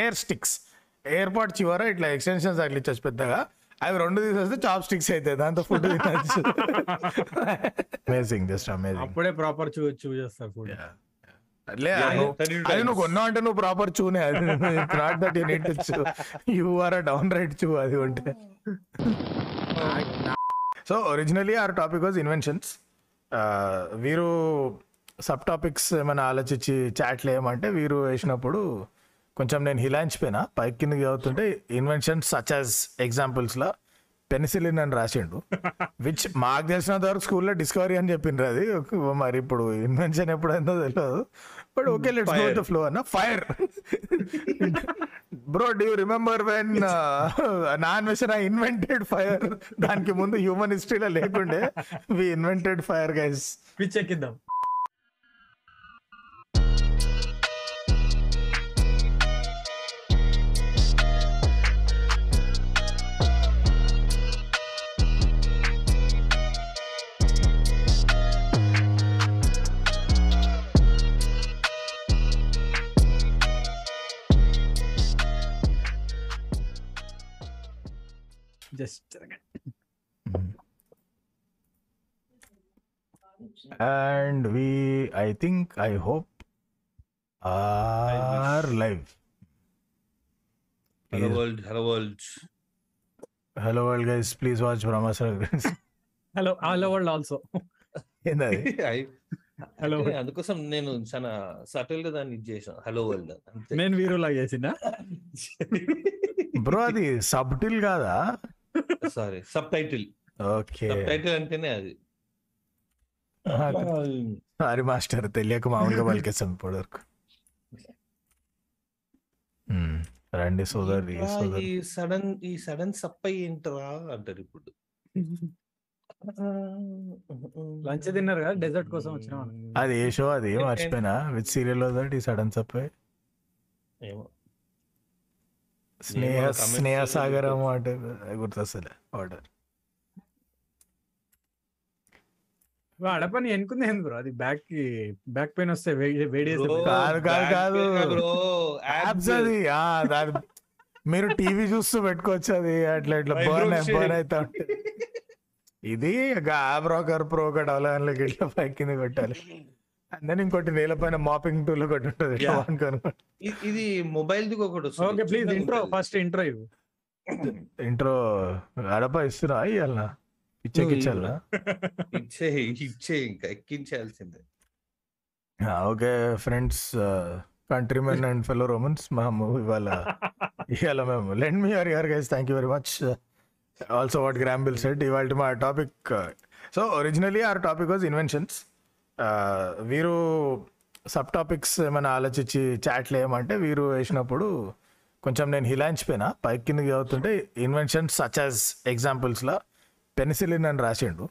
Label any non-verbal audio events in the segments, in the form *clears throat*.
Air sticks AirPod చివర ఇట్లా extensions తగిలించచ్చు పెద్దగా. అవి రెండు తీసేస్తే చాప్ స్టిక్స్ అవుతాయి దాంతో ఫుడ్ తినచ్చు. అమేజింగ్ జస్ట్ అమేజింగ్ అప్పుడే ప్రాపర్ చూ చూస్ చేస్తారు ఫుడ్ అది నువ్వు. కొన్నావు అంటే నువ్వు ప్రాపర్ చూనే అది not that you neat chew you are a down right చూ అది ఉంటే. So originally our topic was inventions వీరు సబ్ టాపిక్స్ ఏమైనా ఆలోచించి చాట్లు ఏమంటే వీరు వేసినప్పుడు కొంచెం నేను హిలాయించిపోయినా. పైకి కిందకి చదువుతుంటే ఇన్వెన్షన్ సచ్ యాజ్ ఎగ్జాంపుల్స్లో పెన్సిలిన్ అని రాసిండు. విచ్ మాకు తెలిసినంత వరకు స్కూల్లో డిస్కవరీ అని చెప్పిండ్రు అది. మరి ఇప్పుడు ఇన్వెన్షన్ ఎప్పుడైందో తెలియదు but okay let's go to flow అన్న. Fire bro do remember when non వెషన్ ఐ ఇన్వెంటెడ్ ఫైర్ దానికి ముందు హ్యూమన్ హిస్టరీలో లేకుండే. We invented fire guys pitch just and we I think I hope are live hello world hello world hello world guys please watch బ్రహ్మాసర hello hello world also ఏందది Hello. అందుకోసం నేను చాలా సటిల్గా దాన్ని చేసాను హలో వరల్డ్ నేను వీరులా చేసిన బ్రో *laughs* అది subtle కాదా? Sorry subtitle. Okay. Subtitle అంటేనే అది. సారీ మాస్టర్ తెలియక మామూలుగా *laughs* పలికేస్తాం ఇప్పటి వరకు రండి సోదరి ఈ సడన్ ఈ సడన్ సప్పై ఏంటరా అంటారు ఇప్పుడు. లంచ్ తిన్నారు కదా డెజర్ట్ కోసం వచ్చినాం అది ఏ షో అది ఏం మర్చిపోయినా? విత్ సీరియల్ దట్ ఈ సడన్ సప్పై ఏమో. స్నేహ స్నేహ సాగరం అంటే గుర్తొస్తలే ఆర్డర్ అడపని ఎనుకుంది ఏంది బ్రో? అది బ్యాక్కి బ్యాక్ పెయిన్ వస్తే వేడి కాదు, కాదు, కాదు. యాప్స్. అది. దాని మీరు టీవీ చూస్తూ పెట్టుకోవచ్చు అది. అట్లా ఇట్లా బర్న్. బర్న్ అవుతా ఉంటుంది ఇది బ్రోకర్ ప్రోకర్ అవలగానికి ఇట్లా పై కింద పెట్టాలి అందరి ఇంకోటి నేల పైన మాపింగ్ టూల్ ఒకటి ఉంటుంది ఇది మొబైల్ ది ఒకటి okay please intro. First intro ఇవ్వు. ఇంట్రో అడప ఇస్తున్నా పిచ్చెక్కిచ్చాలనా ఇచ్చే ఇచ్చే ఇంకా ఎక్కించాల్సిందే okay friends countrymen and fellow Romans మా మూవీ ఇవాళ ఇవాళ మేము. Lend me are your guys thank you very much also what గ్రాంబిల్ set ఇవాళ మా topic so originally our topic was inventions వీరు సబ్ టాపిక్స్ ఏమైనా ఆలోచించి చాట్లు ఏమంటే వీరు వేసినప్పుడు కొంచెం నేను హిలాయించిపోయినా. పైకి కిందకి చదువుతుంటే ఇన్వెన్షన్స్ సచ్ యాజ్ ఎగ్జాంపుల్స్లో పెన్సిలిన్ అని రాసిండు.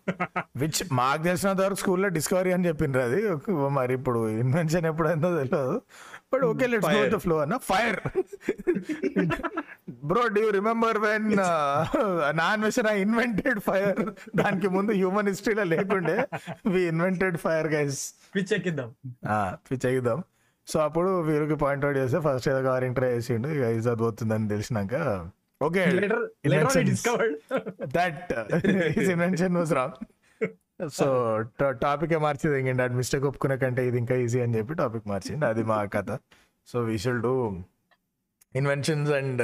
విచ్ మాకు తెలిసినంత వరకు స్కూల్లో డిస్కవరీ అని చెప్పిండ్రు అది. మరి ఇప్పుడు ఇన్వెన్షన్ ఎప్పుడైందో తెలియదు. But okay let's go Fire. The flow అన్న. Fire bro do remember when non వెషన్ ఐ ఇన్వెంటెడ్ ఫైర్ దానికి ముందు హ్యూమన్ హిస్టరీలో లేకుండే. We invented fire guys pitch ఎక్కిద్దాం. పిచ్చెగుదాం సో అప్పుడు వీరికి పాయింట్ అవుట్ చేస్తే ఫస్ట్ ఏదో కవరింగ్ ట్రై చేసిండు. ఇక ఇజ్జత్ పోతుందని తెలిసినాక. Okay that his invention was wrong so *laughs* topic మార్చింది ఇంకండి అది మిస్టేక్ ఒప్పుకునే కంటే ఇది ఇంకా ఈజీ అని చెప్పి టాపిక్ మార్చింది అది మా కథ. So we should do inventions and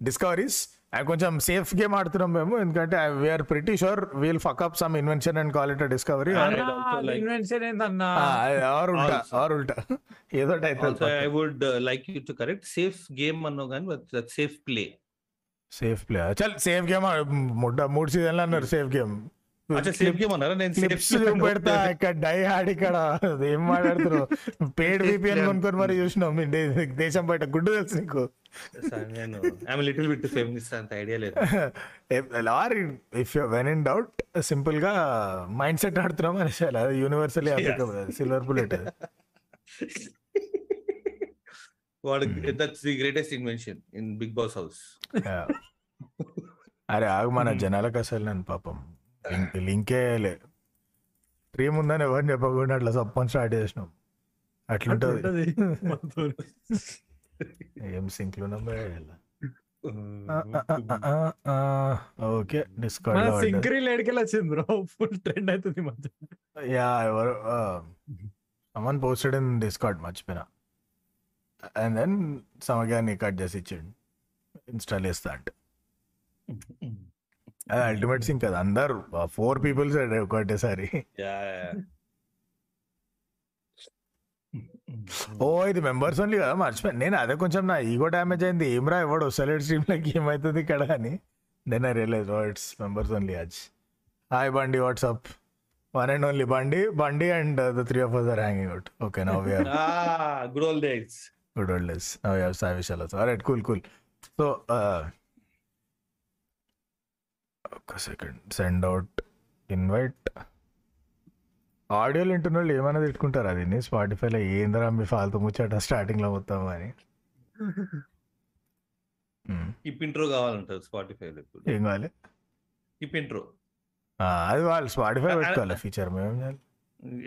discoveries and కొంచెం సేఫ్ గేమ్ ఆడుతున్నాం మేము. ఎందుకంటే we're pretty sure we'll fuck up some invention and call it discovery or ఉల్టా ఆర్ ఉల్టా ఏదో I would like you to correct safe game కానీ that safe play safe play చల్ safe game మూడు సీజన్లు అన్నారు సేఫ్ గేమ్ ఇక్కడ die had ఇక్కడ. ఏం మాట్లాడుతున్నావు? పేడ్ *laughs* విపిఎన్ కొనుక్కొని మరి చూసినావు. మీ దేశం బయట గుడ్డు తెలుసు నీకు. Sir, నేను ఐఎమ్ లిటిల్ బిట్ ఫెమినిస్ట్ అంత ఐడియా లేదు. *laughs* Or if you when in doubt సింపుల్గా మైండ్ సెట్ ఆడుతున్నాం అనేసి అది యూనివర్సల్ అప్లికబుల్ సిల్వర్ బుల్లెట్ *laughs* వాడు that's the greatest invention in Bigg Boss house. అరే ఆగు మన జనాలకు అసలు నన్ను పాపం లింక్ డ్రీమ్ ఉందని ఎవరిని చెప్పకుండా అట్లా సప్పని స్టార్ట్ చేసినాం. అట్లుంటది. *laughs* ఏం సింక్లో ఓకే డిస్కౌంట్ సింక్రీ లేడికెళ్ళి వచ్చింది బ్రో. ఫుల్ ట్రెండ్ అవుతుంది మధ్య. యా ఎవరు అమన్ పోస్టెడ్ ఇన్ డిస్కార్డ్ మర్చిపోయినా. అండ్ దెన్ సమగ్యాన్ని కట్ చేసి ఇచ్చిండు. ఇన్స్టాల్ చేస్తా అంటే. అల్టిమేట్ సింక్ కదా. అందరు ఫోర్ పీపుల్స్ ఒకటేసారి. ఓ ఇది మెంబర్స్ ఓన్లీ కదా మర్చిపోయాను నేను అదే కొంచెం నా ఈగో డ్యామేజ్ అయింది. ఏమ్రా ఎవడు వస్తలేడు స్ట్రీమ్ లకి ఏమవుతుంది ఇక్కడ అని. Then I realise it's members only as hi Bandi WhatsApp one and only Bandi Bandi and the three of us are hanging out okay now we're Ah, good old days. Good old days now you have Sai Vishal also right cool cool so ఒక్క second. Send out invite. ఆడియోలు వింటున్న వాళ్ళు ఏమైనా తిట్టుకుంటారు? అది స్పాటిఫైలో ఏందిరా మీ ఫాల్తు ముచ్చట స్టార్టింగ్లో మొత్తం అని. *laughs* Hmm. Keep intro కావాలంటారు స్పాటిఫై ఇప్పుడు. ఏం కావాలి? కీప్ ఇంట్రో అది వాళ్ళు స్పాటిఫై పెట్టుకోవాలి ఫీచర్ మేము చేయాలి?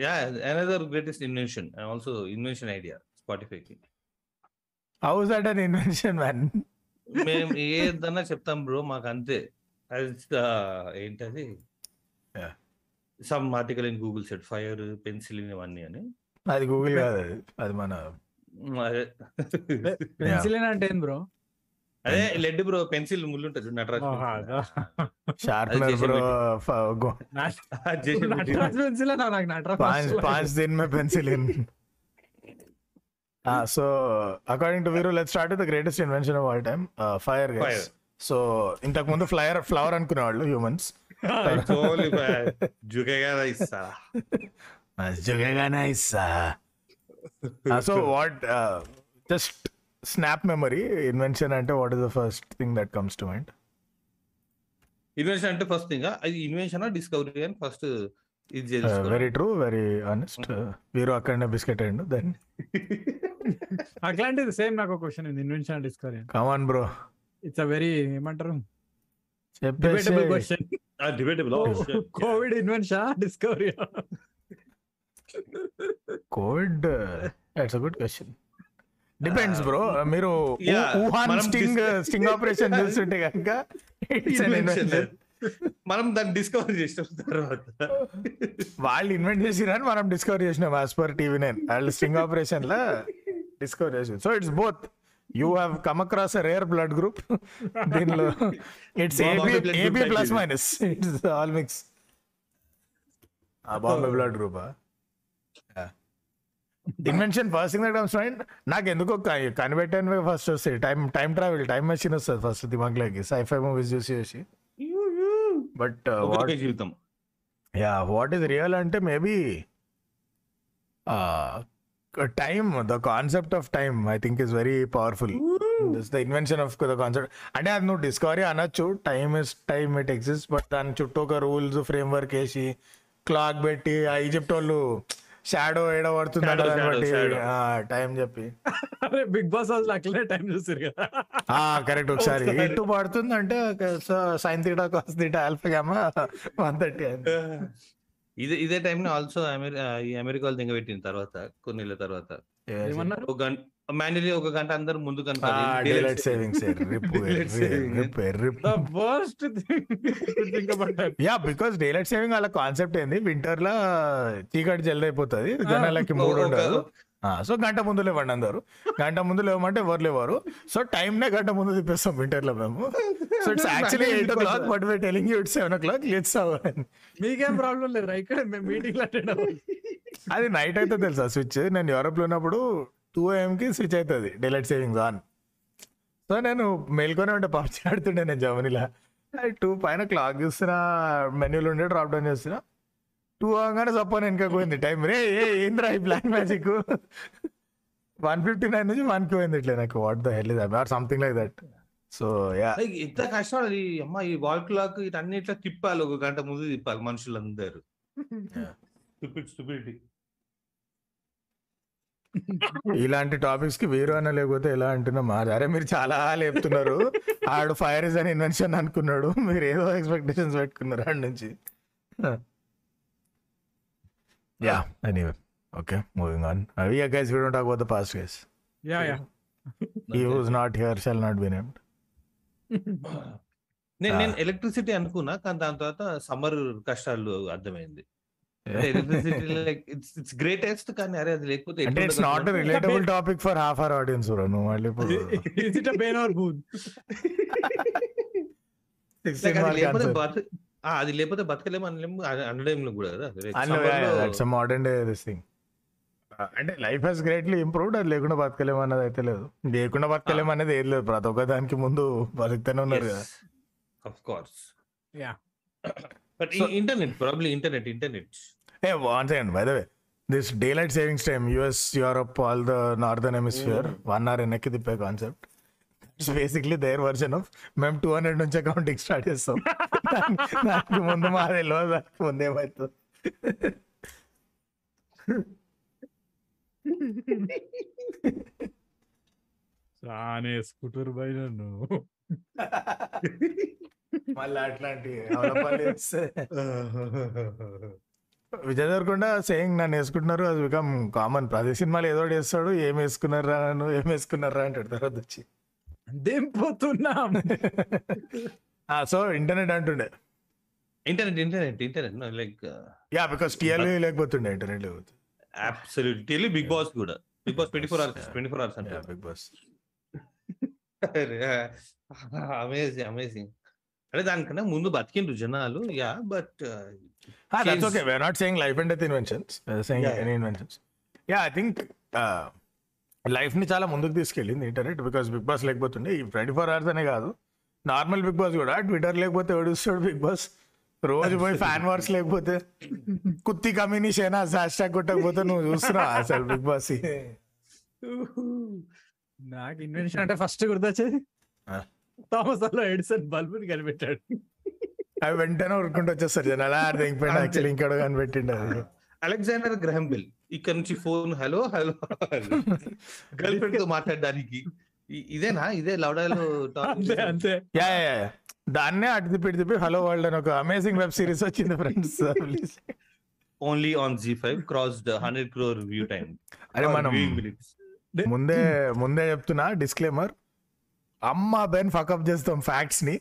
Yeah another greatest invention and also invention idea స్పాటిఫైకి how's that an invention man మేము ఏదన్నా చెప్తాం బ్రో మాకు అంతే ఏంటది Yeah. Some article in Google set fire pencil ఇవన్నీ అని అది గూగుల్ కాదు అది అది మన అదే పెన్సిల్ అంటే ఏంది బ్రో అదే లెడ్ బ్రో పెన్సిల్ ముళ్ళు ఉంటుంది చూడు, నటరాజ్ pencil. షార్ప్నర్ చేసి బ్రో అది చేసి పెట్టి- నటరాజ్ పెన్సిల్ నాకు నటరాజ్ पांच पांच दिन में penicillin uh, so according to Viru let's start with the greatest invention of all time uh, fire guys Fire. so ఇంతకు ముందు ఫ్లయర్ ఫ్లవర్ అనుకునేవాళ్ళు హ్యూమన్స్. ఇస్తా. So what just snap memory invention అంటే what is the first thing that comes to mind invention అంటే first thing అది invention discovery అని first ఇది very true very honest Veeru అక్కడనే బిస్కెట్ అయ్యండు దెన్ *laughs* అట్లాంటిది సేమ్ నాకు question invention discovery come on bro it's a very ఏమంటారు? Debatable question debatable Covid invention discovery Covid it's good question depends bro మీరు Wuhan sting sting operation చూస్తుంటే కనుక మనం దాన్ని డిస్కవర్ చేసిన తర్వాత. వాళ్ళు ఇన్వెంట్ చేసిరని మనం డిస్కవర్ చేసినాం యాజ్ పర్ టీవీ నైన్ వాళ్ళు స్టింగ్ ఆపరేషన్ లా డిస్కవర్ చేసి so it's both you have come across rare blood group దీనిలో it's AB blood AB plus minus it's all mix Bombay blood group invention first thing that comes mind నాకు ఎందుకో కనిపెట్టాను first వస్తాయి time time travel time machine వస్తుంది first దిమాగ్లోకి. Sci-fi movies చూసి చూసి. But what ఒకే జీవితం. యా వాట్ ఈస్ రియల్ అంటే maybe time the concept of time I think is very powerful this the invention of the concept అంటే అది నువ్వు డిస్కవరీ అనొచ్చు. Time is time it exist but దాని చుట్టూ ఒక రూల్స్ ఫ్రేమ్ వర్క్ వేసి clock పెట్టి ఆ ఈజిప్ట్ వాళ్ళు షాడో ఏడ పడుతుంది Shadow, దాన్ని shadow, బట్టి. టైం చెప్పి. అరే బిగ్ బాస్ వాళ్ళు అట్లనే టైం చూసారు కదా. కరెక్ట్ ఒకసారి. ఇటు పడుతుంది అంటే sine theta cos theta alpha gamma one thirty ఇదే ఇదే టైం ఆల్సో ఈ అమెరికా వాళ్ళు దిగబెట్టిన తర్వాత కొన్ని నెలల తర్వాత. ఒక గంట ఒక గంట అందరు ముందు యా బికాస్ డేలైట్ సేవింగ్ వాళ్ళ కాన్సెప్ట్ ఏంది? వింటర్ లా చీకటి అయిపోతుంది జనాలకి మూడు ఉండదు సో గంట ముందు లేవండి అందరు. గంట ముందు లేవమంటే ఎవరు లేవారు? సో టైం నే గంట ముందు తిప్పేస్తాం వింటర్లో మేము. So it's actually eight o'clock but why telling you it's seven o'clock let's మీకేం ప్రాబ్లం లేదు ఇక్కడ మేము మీటింగ్ అది నైట్ అయితే తెలుసా స్విచ్? నేను యూరోప్లో ఉన్నప్పుడు టూ కి స్విచ్ అవుతుంది డైలైట్ సేవింగ్స్ ఆన్ సో నేను మేల్కొనే ఉంటే పబ్జి ఆడుతుండే నేను జర్మనీలో. టూ పైన క్లాక్ చూస్తున్నా మెన్యూలు ఉండే డ్రాప్ డౌన్ చేస్తున్నా. టూ అవగానే చెప్పాను వెనక పోయింది. టైం రే ఏ ఏంద్రా ఈ black magic one fifty nine నుంచి వన్కి పోయింది ఇట్లా నాకు. What the hell is or something like that so yeah ఎంత కష్టం అది అమ్మ ఈ వాల్ క్లాక్ ఇటన్నిట్లా తిప్పాలి. ఒక గంట ముందు తిప్పాలి మనుషులందరూ. స్టూపిడిటీ ఇలాంటి టాపిక్స్కి వేరు అన్న లేకపోతే ఎలా అంటున్నా మా అరే మీరు చాలా లేపుతున్నారు. ఆడు ఫైర్ ఇస్ అని ఇన్వెన్షన్ అనుకున్నాడు. మీరు ఏదో ఎక్స్పెక్టేషన్స్ పెట్టుకున్నారు ఆడి నుంచి. Yeah anyway okay moving on అవి guys we don't talk about the past guys yeah yeah he was not here shall not be named నేను Ah. నేను ఎలక్ట్రిసిటీ అనుకున్నా కానీ దాని తర్వాత సమ్మర్ కష్టాలు అర్థమైంది. Electricity like it's it's greatest కానీ అరే అది లేకపోతే అంటే it's not? Relatable topic for half hour audience నువ్వు మళ్ళీ ఇప్పుడు Is it a pain or boon? Like అది లేకపోతే అది లేకపోతే బతకలేము అనలేము అన- అనలేము కూడా కదా. మోడర్న్ డే దిస్ థింగ్ అంటే లైఫ్ హెస్ గ్రేట్లీ ఇంప్రూవ్డ్ అది లేకుండా బతకలేము అన్నది అయితే లేదు. లేకుండా బతకలేము అనేది ఏది లేదు. ప్రతి ఒక్క దానికి ముందు బతుకుతూనే ఉన్నారు కదా. Of course Yeah. But internet probably internet internet a one second by the way this daylight savings time US Europe all the northern hemisphere one hour వెనక్కి తిప్పే concept it's basically their version of మేము two hundred నుంచి accounting start చేస్తాం. దానికి- ముందు మా తెలియదు దానికి ముందు ఏమవుతుంది బై నన్ను. మళ్ళీ అట్లాంటి విజయ్ దేవరకొండ సేయింగ్ నన్ను వేసుకుంటున్నారు అది బికమ్ కామన్ ప్రతి సినిమాలో ఏదో వేస్తాడు ఏం వేసుకున్నారా ఏం వేసుకున్నారా అంటాడు తర్వాత వచ్చి. దింపుతున్నాం. సో ఇంటర్నెట్ అంటుండే. Internet internet internet. Like ya because TLV లేకపోతుండే ఇంటర్నెట్ లేకపోతే. అబ్సల్యూట్ టెలి బిగ్ బాస్ కూడా. Bigg Boss twenty four hours twenty four hours అంటే బిగ్ బాస్ అమేజింగ్ అమేజింగ్ అంటే దానికన్నా ముందు బతికిండ్రు జనాలు. Ya but that's. Okay we are not saying life and death inventions saying. Any inventions ya I think లైఫ్ని చాలా ముందుకు తీసుకెళ్ళింది ఇంటర్నెట్ బికాస్ బిగ్ బాస్ లేకపోతుండే. ఈ ట్వంటీ ఫోర్ అవర్స్ అనే కాదు. నార్మల్ బిగ్ బాస్ కూడా ట్విట్టర్ లేకపోతే ఎవడుస్తాడు బిగ్ బాస్. రోజు పోయి ఫ్యాన్ వార్స్ లేకపోతే కుత్తి కమినీ షేనా హ్యాష్ ట్యాగ్ కొట్టకపోతే నువ్వు చూస్తున్నావు అసలు బిగ్ బాస్ *laughs* నాకు ఇన్వెన్షన్ అంటే ఫస్ట్ గుర్తొచ్చేది. థామస్ అల్లా ఎడిసన్ బల్బుని కనిపెట్టాడు. అవి వెంటనే ఉరుకుంటూ వచ్చేస్తారు జనాలు. అర్థం యాక్చువల్లీ ఇంకోటి కనిపెట్టిండు అలెగ్జాండర్ గ్రహం బెల్. ఇక్కడ నుంచి phone hello hello girl friend *laughs* తో మాట్లాడడానికి. ఇదేనా? ఇదే లౌడాలో అంతే యా యా దాన్నే అటు తిప్పి తిప్పి హలో వరల్డ్ అని ఒక అమేజింగ్ వెబ్ సిరీస్ వచ్చింది friends only on Zee five cross hundred crore view time అరే మనం ముందే ముందే చెప్తున్నా డిస్క్లైమర్ అమ్మ బెన్ ఫకప్ చేస్తాం ఫ్యాక్ట్స్ని.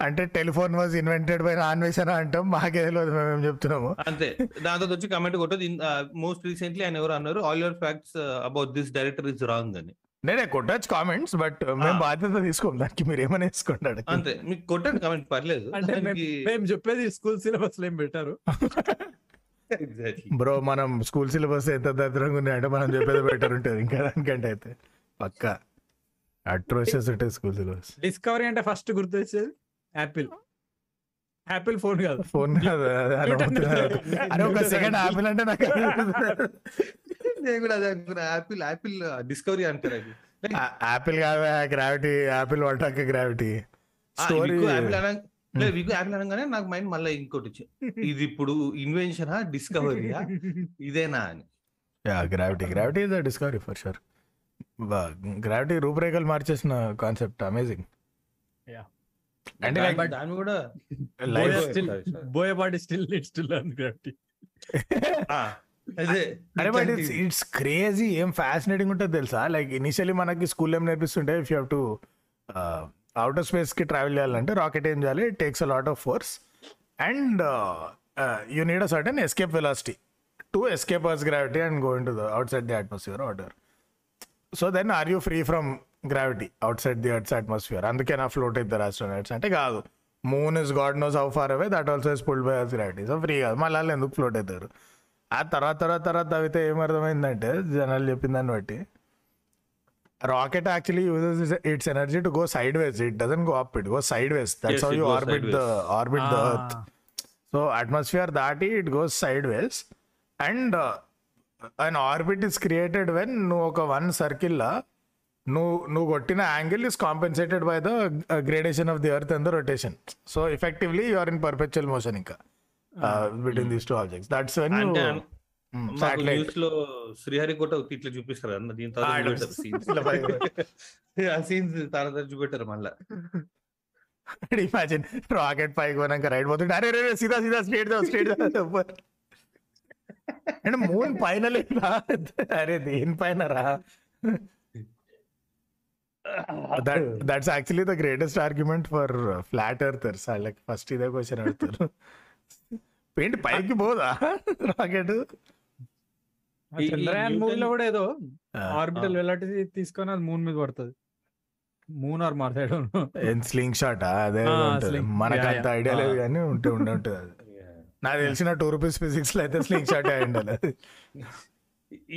అంటే టెలిఫోన్ వాజ్ ఇన్వెంటెడ్ బై అన్వేషణ అంటాం మాకే తెలియదు మేము ఏం చెప్తున్నాము. అంతే. దాంతో వచ్చి కమెంట్ కొట్టదు. మోస్ట్ రీసెంట్లీ ఆయన ఎవరు అన్నారు all your facts about this director is wrong అని. నేనే కొట్టచ్చు కామెంట్స్ బట్ మేము. బాధ్యత తీసుకోం దానికి మీరు ఏమైనా వేసుకోండి అంతే. మీకు కొట్టండి కమెంట్ పర్లేదు. అంటే మేము- చెప్పేది స్కూల్ సిలబస్లో ఏం పెట్టారు? Exactly. బ్రో మనం స్కూల్ సిలబస్ ఎంత దరిద్రంగా ఉంది అంటే మనం చెప్పేది బెటర్ ఉంటుంది. ఇంకా దానికంటే అయితే. పక్క. అట్రోషియస్ ఉంటుంది స్కూల్ సిలబస్ డిస్కవరీ అంటే ఫస్ట్ గుర్తొచ్చేది? యాపిల్ యాపిల్ ఫోన్ కాదు. ఫోన్ కాదు. అరే ఒక సెకండ్ ఆపిల్ అంటే నాకు నేను కూడా అదే అనుకున్నా. యాపిల్ యాపిల్ డిస్కవరీ అంటారు అది. ఆపిల్ కాదు గ్రావిటీ ఆపిల్ వాటాక గ్రావిటీ స్టోరీ యాపిల్ లేదు యాపిల్ అనగానే నాకు మైండ్ మళ్ళీ ఇంకోటి వచ్చి. ఇది ఇప్పుడు ఇన్వెన్షన్ డిస్కవరీయా ఇదేనా అని. Gravity gravity is discovery for sure gravity రూపురేఖలు మార్చేసిన కాన్సెప్ట్ అమేజింగ్ అంటే దాని- like- దాన్ని కూడా life Sorry, still sorry, sorry. Boyapati still needs to learn gravity ఆ, అదే అరే బట్ ఇట్స్ క్రేజీ ఏం ఫ్యాసినేటింగ్ ఉంటుంది తెలుసా? లైక్ ఇనిషియలీ మనకి స్కూల్ ఏం నేర్పిస్తుంటే ఇఫ్ యూ టు అవుటర్ స్పేస్కి ట్రావెల్ చేయాలంటే రాకెట్ ఏం చేయాలి? Takes a lot of force and you need a certain escape velocity to escape us gravity and go into the outside the atmosphere order so then are you free from gravity outside the earth's atmosphere అందుకే నా float అవుతారు astronauts అంటే కాదు. Moon is God knows how far away that also is pulled by us gravity so free కాదు. మళ్ళీ వాళ్ళు ఎందుకు float అవుతారు? ఆ తర్వాత తర్వాత తర్వాత తవ్వితే ఏమర్థమైందంటే జనాలు చెప్పిన దాన్ని బట్టి rocket actually uses its energy to go sideways it doesn't go up it go sideways that's how it you goes orbit the sideways. Orbit the earth so atmosphere దాటి it goes sideways and an orbit is created when నువ్వు ఒక one సర్కిల్లా నువ్వు నువ్వు కొట్టిన angle is compensated by the gradation of the earth and the rotation so effectively you are in perpetual motion ఇంకా. Between these two objects that's when న్యూస్లో శ్రీహరికోట ఇట్లా చూపిస్తారు అన్న దీని తర్వాత సీన్స్ తర్వాత చూపెట్టారు మళ్ళా. *laughs* ఇమాజిన్ రాకెట్ పైకి పోయినాక రైడ్ పోతుంటే అరే రే సీదా సీదా స్ట్రేట్ స్ట్రేట్ అంటే మూన్ పైన లేదా *laughs* అరే దేని పైన రా? That that's actually the greatest argument for flat earthers వాళ్ళకి ఫస్ట్ ఇదే క్వశ్చన్ అడుగుతారు ఏంటి పైకి పోదా రాకెట్ చంద్రయాన్ మూవీలో కూడా ఏదో. ఆర్బిటల్ వెళ్ళటి తీసుకొని అది మూన్ మీద పడుతుంది moon or Mars I don't know slingshot అదే. మనకు అంత. ఐడియా లేదు Ah. కానీ ఉంటే ఉండే ఉంటుంది అది *laughs* నాకు తెలిసిన టూ రూపీస్ ఫిజిక్స్లో అయితే స్లింగ్ షాట్ అయి ఉండాలి.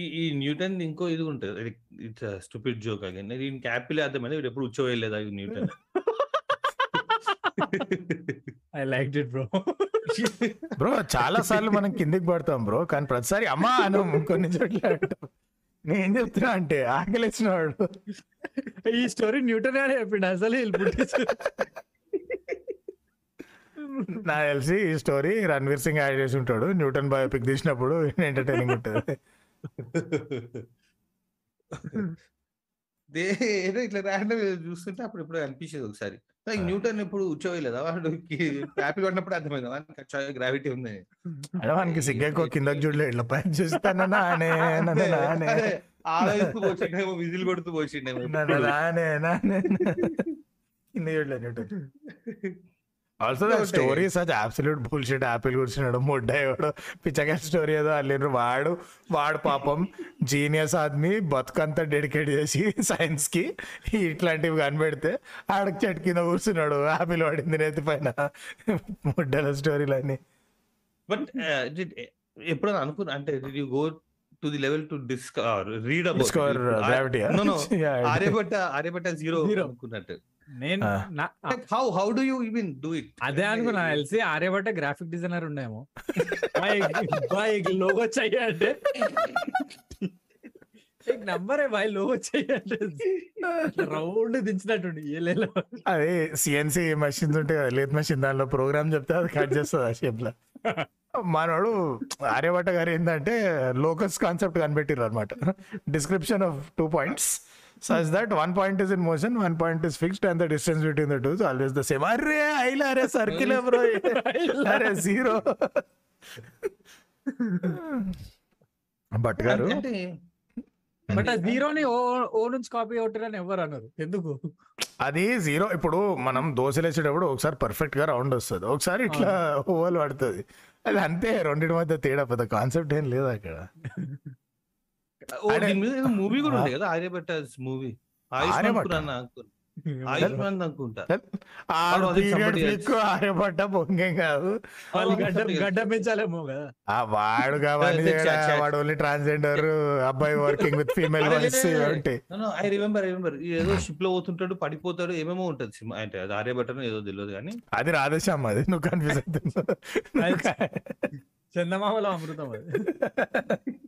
ఈ ఈ న్యూటన్ ఇంకో ఇది ఉంటుంది. ఇట్స్ స్టూపిడ్ జోక్ అగైన్ దీనికి యాపిల్ అర్థమైంది వీడు ఎప్పుడు ఉచ్చోవేయలేదా ఈ Newton. I like it bro bro చాలా సార్లు మనం కిందికి పడతాం బ్రో కానీ ప్రతిసారి అమ్మా అను కొన్ని చోట్ల. నేను ఏం చెప్తున్నా అంటే ఆకలిసిన వాడు ఈ స్టోరీ న్యూటన్ గానే చెప్పిండు. అసలు నాకు తెలిసి ఈ స్టోరీ రణ్వీర్ సింగ్ యాడ్ చేసి ఉంటాడు. న్యూటన్ బయోపిక్ తీసినప్పుడు ఎంటర్టైనింగ్ ఉంటుంది. ఏదో ఇట్లా ర్యాండమ్ చూస్తుంటే అప్పుడు ఇప్పుడు అనిపించేది ఒకసారి. న్యూటన్ ఎప్పుడు ఉచ్చోవేయలేదా వాడు యాపిల్ పడినప్పుడు అర్థమైంది? వానికి గ్రావిటీ ఉంది మనకి సిగ్గెక్కువ కిందకి చూడలే ఇట్లా పైన *laughs* ఆలోచిస్తూ పోసిండేమో విజిల్ కొడుతూ పోసిండేమో. నన్ను నానే నానే. కింద చూడలే Newton. *laughs* Also the. Story such absolute bullshit apple కూర్చున్నాడు ముడ్డాడు పిచ్చగా స్టోరీ ఏదో అల్లిండ్రు. వాడు వాడు పాపం జీనియస్ ఆద్మీ బతుకంతా డెడికేట్ చేసి సైన్స్కి ఇట్లాంటివి కనిపెడితే ఆడకి చెట్టు కింద కూర్చున్నాడు. యాపిల్ పడింది నేతి పైన. ముడ్డల స్టోరీలన్నీ బట్ ఎప్పుడైనా అనుకున్నా అంటే you go to the level to discover read about Aryabhatta Aryabhatta zero. అనుకున్నట్టు. నేను how how do you even do it అదే అనుకున్నా తెలిసి ఆర్యభట్ట గ్రాఫిక్ డిజైనర్ ఉండేమో. లోగో చెయ్యంటే నంబరే బాయ్ లోగో చెయ్యంటే రౌండ్ దించినట్టుండి ఏలేలో. అదే సిఎన్సి మెషిన్స్ ఉంటాయి కదా లేత్ మెషిన్ దానిలో ప్రోగ్రామ్ చెప్తే అది కట్ చేస్తుంది ఆ షేప్లో? మనోడు ఆర్యభట్ట గారు ఏంటంటే లోకస్ కాన్సెప్ట్ కనిపెట్టిర్రు అనమాట description of two points such that one point is in motion one point is fixed and the distance between the two always the same అరే ఐలా అరే సర్కిల్ బ్రో అరే జీరో భట్ గారు అంటే బట్ ఆ జీరోని ఓ నుంచి కాపీ అవుతారని ఎవరు అన్నారు ఎందుకు? అది జీరో ఇప్పుడు మనం దోశలు వేసేటప్పుడు ఒకసారి పర్ఫెక్ట్గా రౌండ్ వస్తుంది. ఒకసారి ఇట్లా ఓవల్ పడుతుంది. అది అంతే రెండింటి మధ్య తేడా పెద్ద కాన్సెప్ట్ ఏం లేదు అక్కడ. *laughs* ఓ, అరే- దీని మీద మూవీ కూడా ఉంది కదా ఆర్యభట్ట మూవీ. ఆయుష్మాన్ ఆర్యభట్ట? ఖురానా ఆయుష్మాన్ అనుకుంటా. ఆ వాడు అది పీరియడ్ somebody else. క్లిక్ ఆర్యపడ్డ పొంగేం కాదు గడ్డ పెంచాలేమో కదా. ఆ వాడు కావాలి. వాడు ఓన్లీ ట్రాన్స్జెండర్ అబ్బాయి working with female I remember I remember ఏదో షిప్లో పోతుంటాడు పడిపోతాడు ఏమేమో ఉంటది సినిమా. అంటే అది ఆర్యభట్టను ఏదో తెలియదు కానీ. అది రాధేశ్యామ్ అది నువ్వు కన్ఫ్యూజ్ అవుతున్నావు. చందమామలో అమృతం అది. *laughs*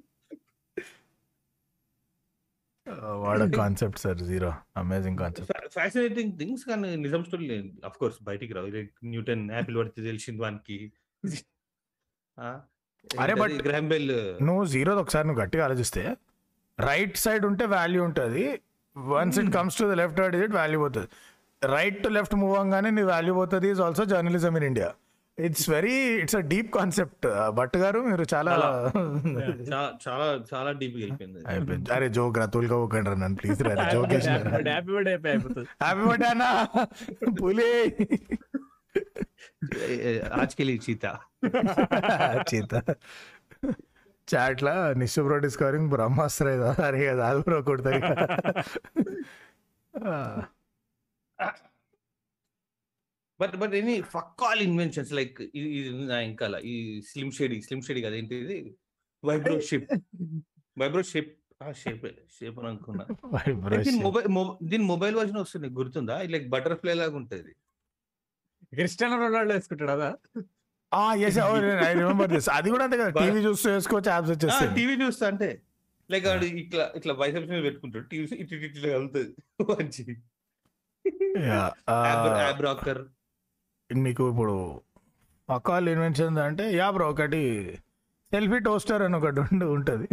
వాడ concept sir zero amazing concept fascinating things కానీ నిజం స్టోరీ అఫ్ కోర్స్ బయటికి రావు. లైక్ న్యూటన్ యాపిల్ పడితే తెలిసింది వానికి అరే, but- గ్రామ్ బెల్ నువ్వు జీరో ఒకసారి నువ్వు గట్టిగా ఆలోచిస్తే రైట్ సైడ్ ఉంటే వాల్యూ ఉంటుంది. Once it comes to the left right it value పోతుంది. రైట్ టు లెఫ్ట్ మూవ్ అవగానే నీ వాల్యూ పోతుంది. Is also journalism in India it's very it's a deep concept Bhatt గారు మీరు చాలా చాలా. *laughs* చాలా డీప్ అయిపోయింది. అరే జోక్ రా తోలుకోకండి నన్ను. ప్లీజ్ రా joke happy birthday happy birthday అన్న. పులి. ఆజ్కెళ్ళి చీత. చీత. చాట్లా నిశ్చు బ్రో డిస్కవరింగ్ బ్రహ్మాస్త్ర అరే కదా అది బ్రో కొడతారు *laughs* but but any fuck all inventions like ఇది నా ఇంకా ఈ స్లిమ్ షేడీ స్లిమ్ షేడీ కదా ఏంటి ఇది వైబ్రో షిప్. వైబ్రో షిప్. షేప్ షేప్ అని అనుకున్నా. దీని మొబైల్ దీని మొబైల్ వర్షన్ వస్తుంది గుర్తుందా? లైక్ బటర్ఫ్లై లాగా ఉంటది. క్రిస్టియానో రొనాల్డో వేసుకుంటాడు అదా? ఐ రిమెంబర్ దిస్ అది కూడా అంతే కదా టీవీ చూస్తూ వేసుకోవచ్చు యాప్స్ వచ్చేస్తాయి. టీవీ చూస్తా అంటే లైక్ వాడు ఇట్లా ఇట్లా బైసెప్స్ మీద పెట్టుకుంటాడు టీవీ ఇటు ఇటు ఇట్లా వెళ్తుంది మంచి రాకర్. నీకు ఇప్పుడు పకాల్ ఇన్వెన్షన్ అంటే యా బ్రో ఒకటి సెల్ఫీ టోస్టర్ అని ఒకటి ఉండి ఉంటుంది.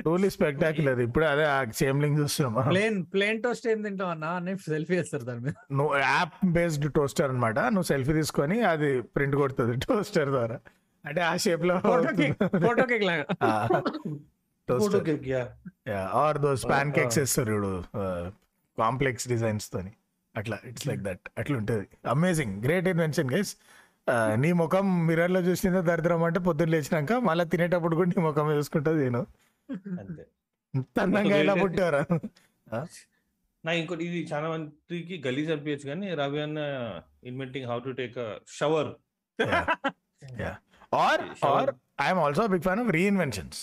ట్రూలీ స్పెక్టాక్యులర్ ఇప్పుడు అదే సేమ్ లింక్ చూస్తున్నాం ప్లేన్ ప్లేన్ టోస్ట్ ఏం తింటావు అన్న? అని సెల్ఫీ వేస్తారు దాని మీద. నువ్వు యాప్ బేస్డ్ టోస్టర్ అన్నమాట. నువ్వు సెల్ఫీ తీసుకొని అది ప్రింట్ కొడుతుంది టోస్టర్ ద్వారా. అంటే ఆ షేప్లో ఫోటో కేక్ ఫోటో కేక్ లాగా. Photo cake yeah or those pancakes. వేస్తారు ఇప్పుడు కాంప్లెక్స్ డిజైన్స్ తోని. అట్లా ఇట్స్ లైక్ దట్ అట్లా ఉంటుంది. అమేజింగ్ గ్రేట్ ఇన్వెన్షన్ గైస్ నీ ముఖం మిర్రర్లో చూసిందో దరిద్రం అంటే పొద్దున్న లేచినాక మళ్ళీ తినేటప్పుడు కూడా నీ ముఖం చూసుకుంటుంది నేను అందంగా ఇలా పుట్టారా నా ఇంకోటి ఇది చాలా మందికి గలీజ్ అనిపించచ్చు కానీ రవి అన్న inventing how to take shower or or I'm also big fan of reinventions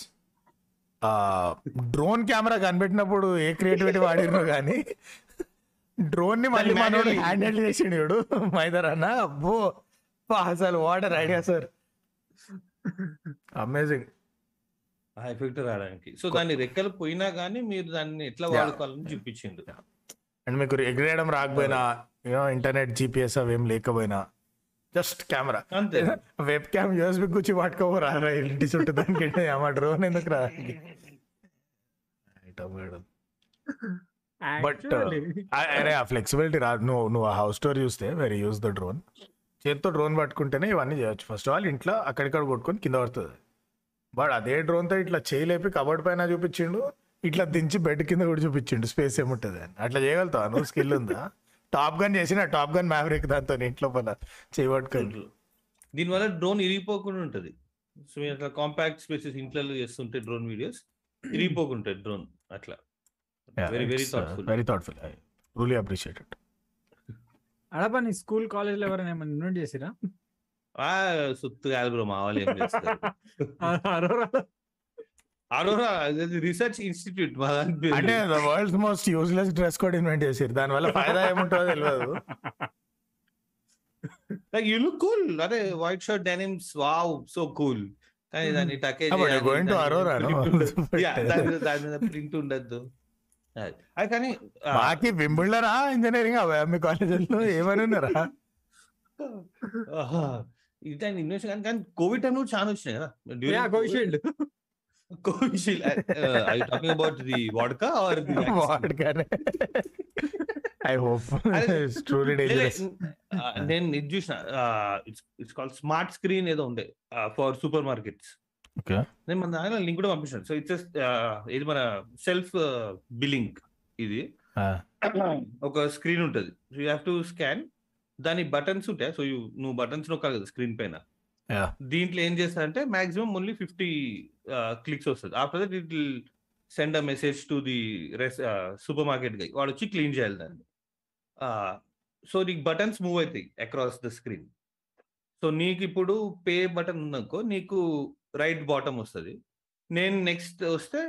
drone camera కనిపెట్టినప్పుడు ఏ క్రియేటివిటీ వాడినో కానీ డ్రోన్ని మళ్ళీ దాన్ని మనోడు హ్యాండిల్ చేసిండు చూడు మైదర్ అన్న. అబ్బో అసలు water idea sir amazing effect రావడానికి. సో దాని రెక్కలు పోయినా కానీ మీరు దాన్ని ఎట్లా. వాడుకోవాలని చూపించిండు. అండ్ మీకు ఎగరేయడం రాకపోయినా యూనో ఇంటర్నెట్ జీపీఎస్ అవేం లేకపోయినా జస్ట్ కెమెరా అంతే. వెబ్ క్యామ్ యూఎస్బి కూర్చి పట్టుకోరా ఇంటి చుట్టూ దానికి మా డ్రోన్ ఎందుకు రా *laughs* But, uh, అరే ఆ ఫ్లెక్సిబిలిటీ రాదు నువ్వు నువ్వు ఆ హౌస్ స్టోర్ చూస్తే వెరీ యూస్ ద డ్రోన్ చేతితో డ్రోన్ పట్టుకుంటేనే ఇవన్నీ చేయొచ్చు. ఫస్ట్ ఆఫ్ ఆల్ ఇంట్లో అక్కడిక్కడ కొట్టుకొని కింద పడుతుంది. బట్ అదే డ్రోన్తో ఇట్లా చేయలేపి కబోర్డ్ పైన చూపించిండు ఇట్లా దించి బెడ్ కింద కూడా చూపించిండు. స్పేస్ ఏముంటుంది అని. అట్లా చేయగలుగుతావు? నువ్వు స్కిల్ ఉందా? టాప్ గన్ చేసిన టాప్ గన్ మ్యావరిక్ దాంతో ఇంట్లో పైన చేయబట్టుకొని. దీనివల్ల డ్రోన్ ఇరిగిపోకుండా ఉంటది. సో మీరు అట్లా కాంపాక్ట్ స్పేసెస్ ఇంట్లో చేస్తుంటే డ్రోన్ వీడియోస్ ఇరిగిపోకుంటాయి డ్రోన్ అట్లా. Very very thoughtful very thoughtful I truly appreciated అడపా నీ స్కూల్ కాలేజ్లో ఎవరైనా ఏమైనా ఇన్వెంట్ చేసిరా? ఆ సుత్తు కాదు బ్రో మా వాళ్ళు ఏం చేస్తారు? అరోరా. అరోరా రీసెర్చ్ ఇన్స్టిట్యూట్ దాని. అంటే the world's most useless dress code invent చేసారు దానివల్ల ఫైదా ఏముంటుందో తెలియదు లైక్ యు లుక్ కూల్ అరే white shirt denims wow so cool కానీ దాన్ని టకే no? *laughs* దాని దాని మీద *laughs* ప్రింట్ ఉండద్దు. అది. కానీ ఇంజనీరింగ్ అవా? మీ కాలేజీలో ఏమని ఉన్నారా? ఆహా, ఇదాని ఇన్వెస్ట్ కానీ కానీ కోవిడ్ టైంలో చాలా వచ్చినాయి కదా. Yeah Covishield. Covishield. I talking about the vodka or the what కానీ ఐ హోప్ ట్రూలీ డేంజరస్. నేను ఇది చూసిన it's it's call smart screen ఏదో ఉండే ఫర్ సూపర్ మార్కెట్స్. నేను మన దానిలో లింక్ కూడా పంపించాను సో ఇట్స్ ఇది మన సెల్ఫ్ బిల్లింగ్ ఇది. ఒక స్క్రీన్ ఉంటుంది. So you have to scan దాని బటన్స్ ఉంటాయి. సో నువ్వు బటన్స్ నొక్కాలి కదా స్క్రీన్ పైన. Yeah. దీంట్లో ఏం చేస్తారంటే మాక్సిమం ఓన్లీ ఫిఫ్టీ క్లిక్స్ వస్తుంది. After that it will send a message to the రెస్ supermarket guy వాడు వచ్చి క్లీన్ చేయాలి దాన్ని. సో నీకు బటన్స్ మూవ్ అవుతాయి అక్రాస్ ద స్క్రీన్ సో నీకు ఇప్పుడు పే బటన్ ఉందనుకో నీకు రైట్ బాటమ్ వస్తుంది. నేను నెక్స్ట్ వస్తే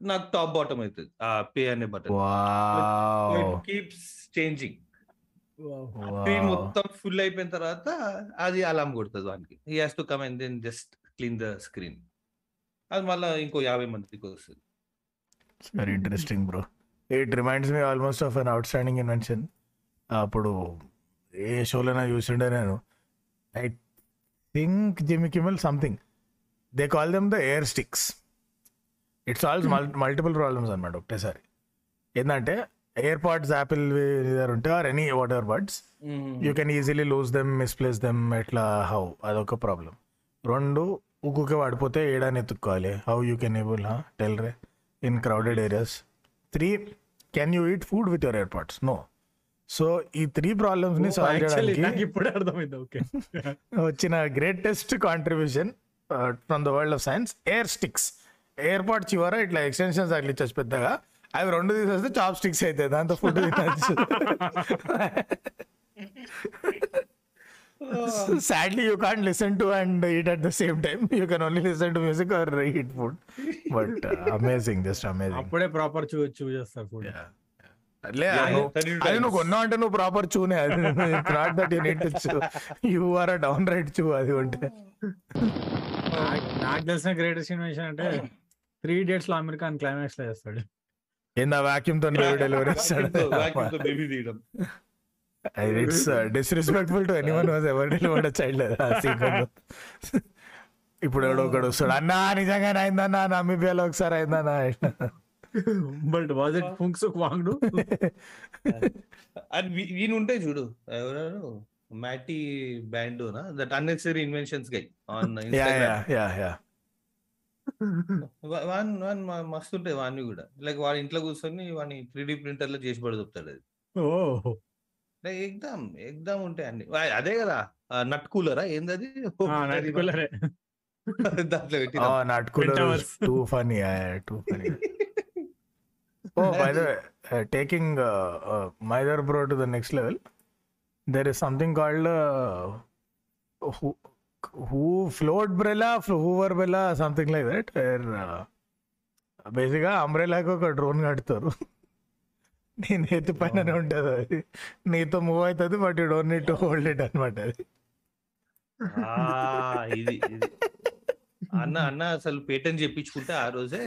నాకు టాప్ బాటమ్ అవుతుంది ఆ పే అనే button. Wow. Keeps changing screen మొత్తం ఫుల్ అయిపోయిన తర్వాత అది అలాం కొడుతుంది వానికి. He has to come and then just clean the screen అది మళ్ళీ ఇంకో యాభై మందికి వస్తుంది. Very interesting bro it reminds me almost of an outstanding invention అప్పుడు ఏ షోలోనా చూసిండే నేను. I think Jimmy Kimmel something they call them the air sticks it solves multiple problems అనమాట ఒకటేసారి ఏంటంటే ఎయిర్ పాడ్స్ యాపిల్ ఉంటే or any whatever buds you can easily lose them misplace them ఎట్లా హౌ అదొక ప్రాబ్లం రెండు ఉక్కుకే పడిపోతే ఏడాని ఎత్తుక్కోవాలి. How you can able tell ray. In crowded areas three can you eat food with your AirPods no so ఈ three ప్రాబ్లమ్స్ని solve actually చేయడానికి *laughs* వచ్చిన greatest contribution from the world of science air sticks AirPod చివర ఇట్లా extensions తగిలించచ్చు పెద్దగా. అవి రెండు తీసేస్తే చాప్ స్టిక్స్ అవుతాయి దాంతో ఫుడ్ తినచ్చు. Sadly you can't listen to and eat at the same time you can only listen to music or eat food but amazing just amazing అప్పుడే ప్రాపర్ చూ చూ చేస్తారు ఫుడ్ లే Yeah, నువ్వు- 32 అది నువ్వు. కొన్నావు అంటే నువ్వు ప్రాపర్ చూనే అది not that you neat chew you are a down right చూ అది ఉంటే. నాకు తెలిసిన గ్రేటెస్ట్ ఇన్వెన్షన్ అంటే త్రీ డేట్స్లో అమెరికన్ క్లైమాక్స్లో చేస్తాడు. ఏందా వాక్యూమ్తో డెలివరీ ఇస్తాడు బేబీ తీయడం. It's disrespectful to anyone was ever delivered child ఆ సీక్వెన్స్ ఇప్పుడు ఎవడో ఒకడు వస్తాడు అన్నా నిజంగానే అయిందన్నా నమ్మిబియాలో ఒకసారి అయిందన్నా but was it Phunsukh Wangdu వీని ఉంటాయి చూడు ఎవరు మ్యాటీ band that unnecessary inventions guy on yeah ya ya ya వా- వాన్ వాన్ మస్తు ఉంటాయి వాడిని కూడా. లైక్ వాడి ఇంట్లో కూర్చొని వాడిని త్రీ డి ప్రింటర్లో చేసి పడుతాడు అది. ఓ లైక్ ఎగ్దాం ఎగ్దాం ఉంటాయి అన్ని. అదే కదా నట్ కూలరా *laughs* దాంట్లో *laughs* పెట్టి Oh, funny. Yeah, yeah, too funny. *laughs* oh, by the way, uh, there is something called uh, who, who float brella, hoover brella, something like that. Where uh, బేసిక్గా అంబ్రెలాకి ఒక డ్రోన్ కడతారు. *laughs* నేను ఎత్తు పైననే ఉంటుంది అది. నీతో మూవ్ అవుతుంది but you don't need to hold it అనమాట అది. ఇది. అన్న అన్న అసలు పేటెంట్ చెప్పించుకుంటే ఆ రోజే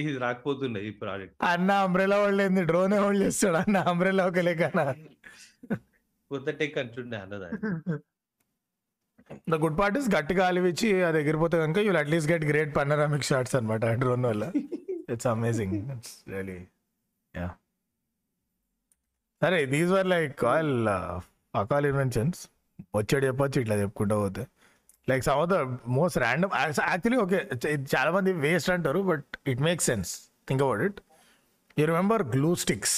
ఇది రాకపోతుండే ఈ ప్రాజెక్ట్. అన్న అంబ్రెలా హోల్డ్ అయింది డ్రోనే హోల్డ్ చేస్తాడు అన్న అంబ్రెలా ఒక లేకనా కొత్త టెక్ అంటుండే అన్నదాన్ని ద గుడ్ పార్ట్ ఇస్ గట్టిగా ఆలివిచ్చి అది ఎగిరిపోతే కనుక you'll at least get great panoramic shots అనమాట డ్రోన్ వల్ల it's amazing it's really yeah సరే దీస్ వర్ లైక్ ఆల్ అకాల్ ఇన్వెన్షన్స్ వచ్చాడు చెప్పొచ్చు ఇట్లా చెప్పుకుంటూ పోతే. Like some of the most random actually okay చాలా మంది వేస్ట్ అంటారు but it makes sense think about it you remember glue sticks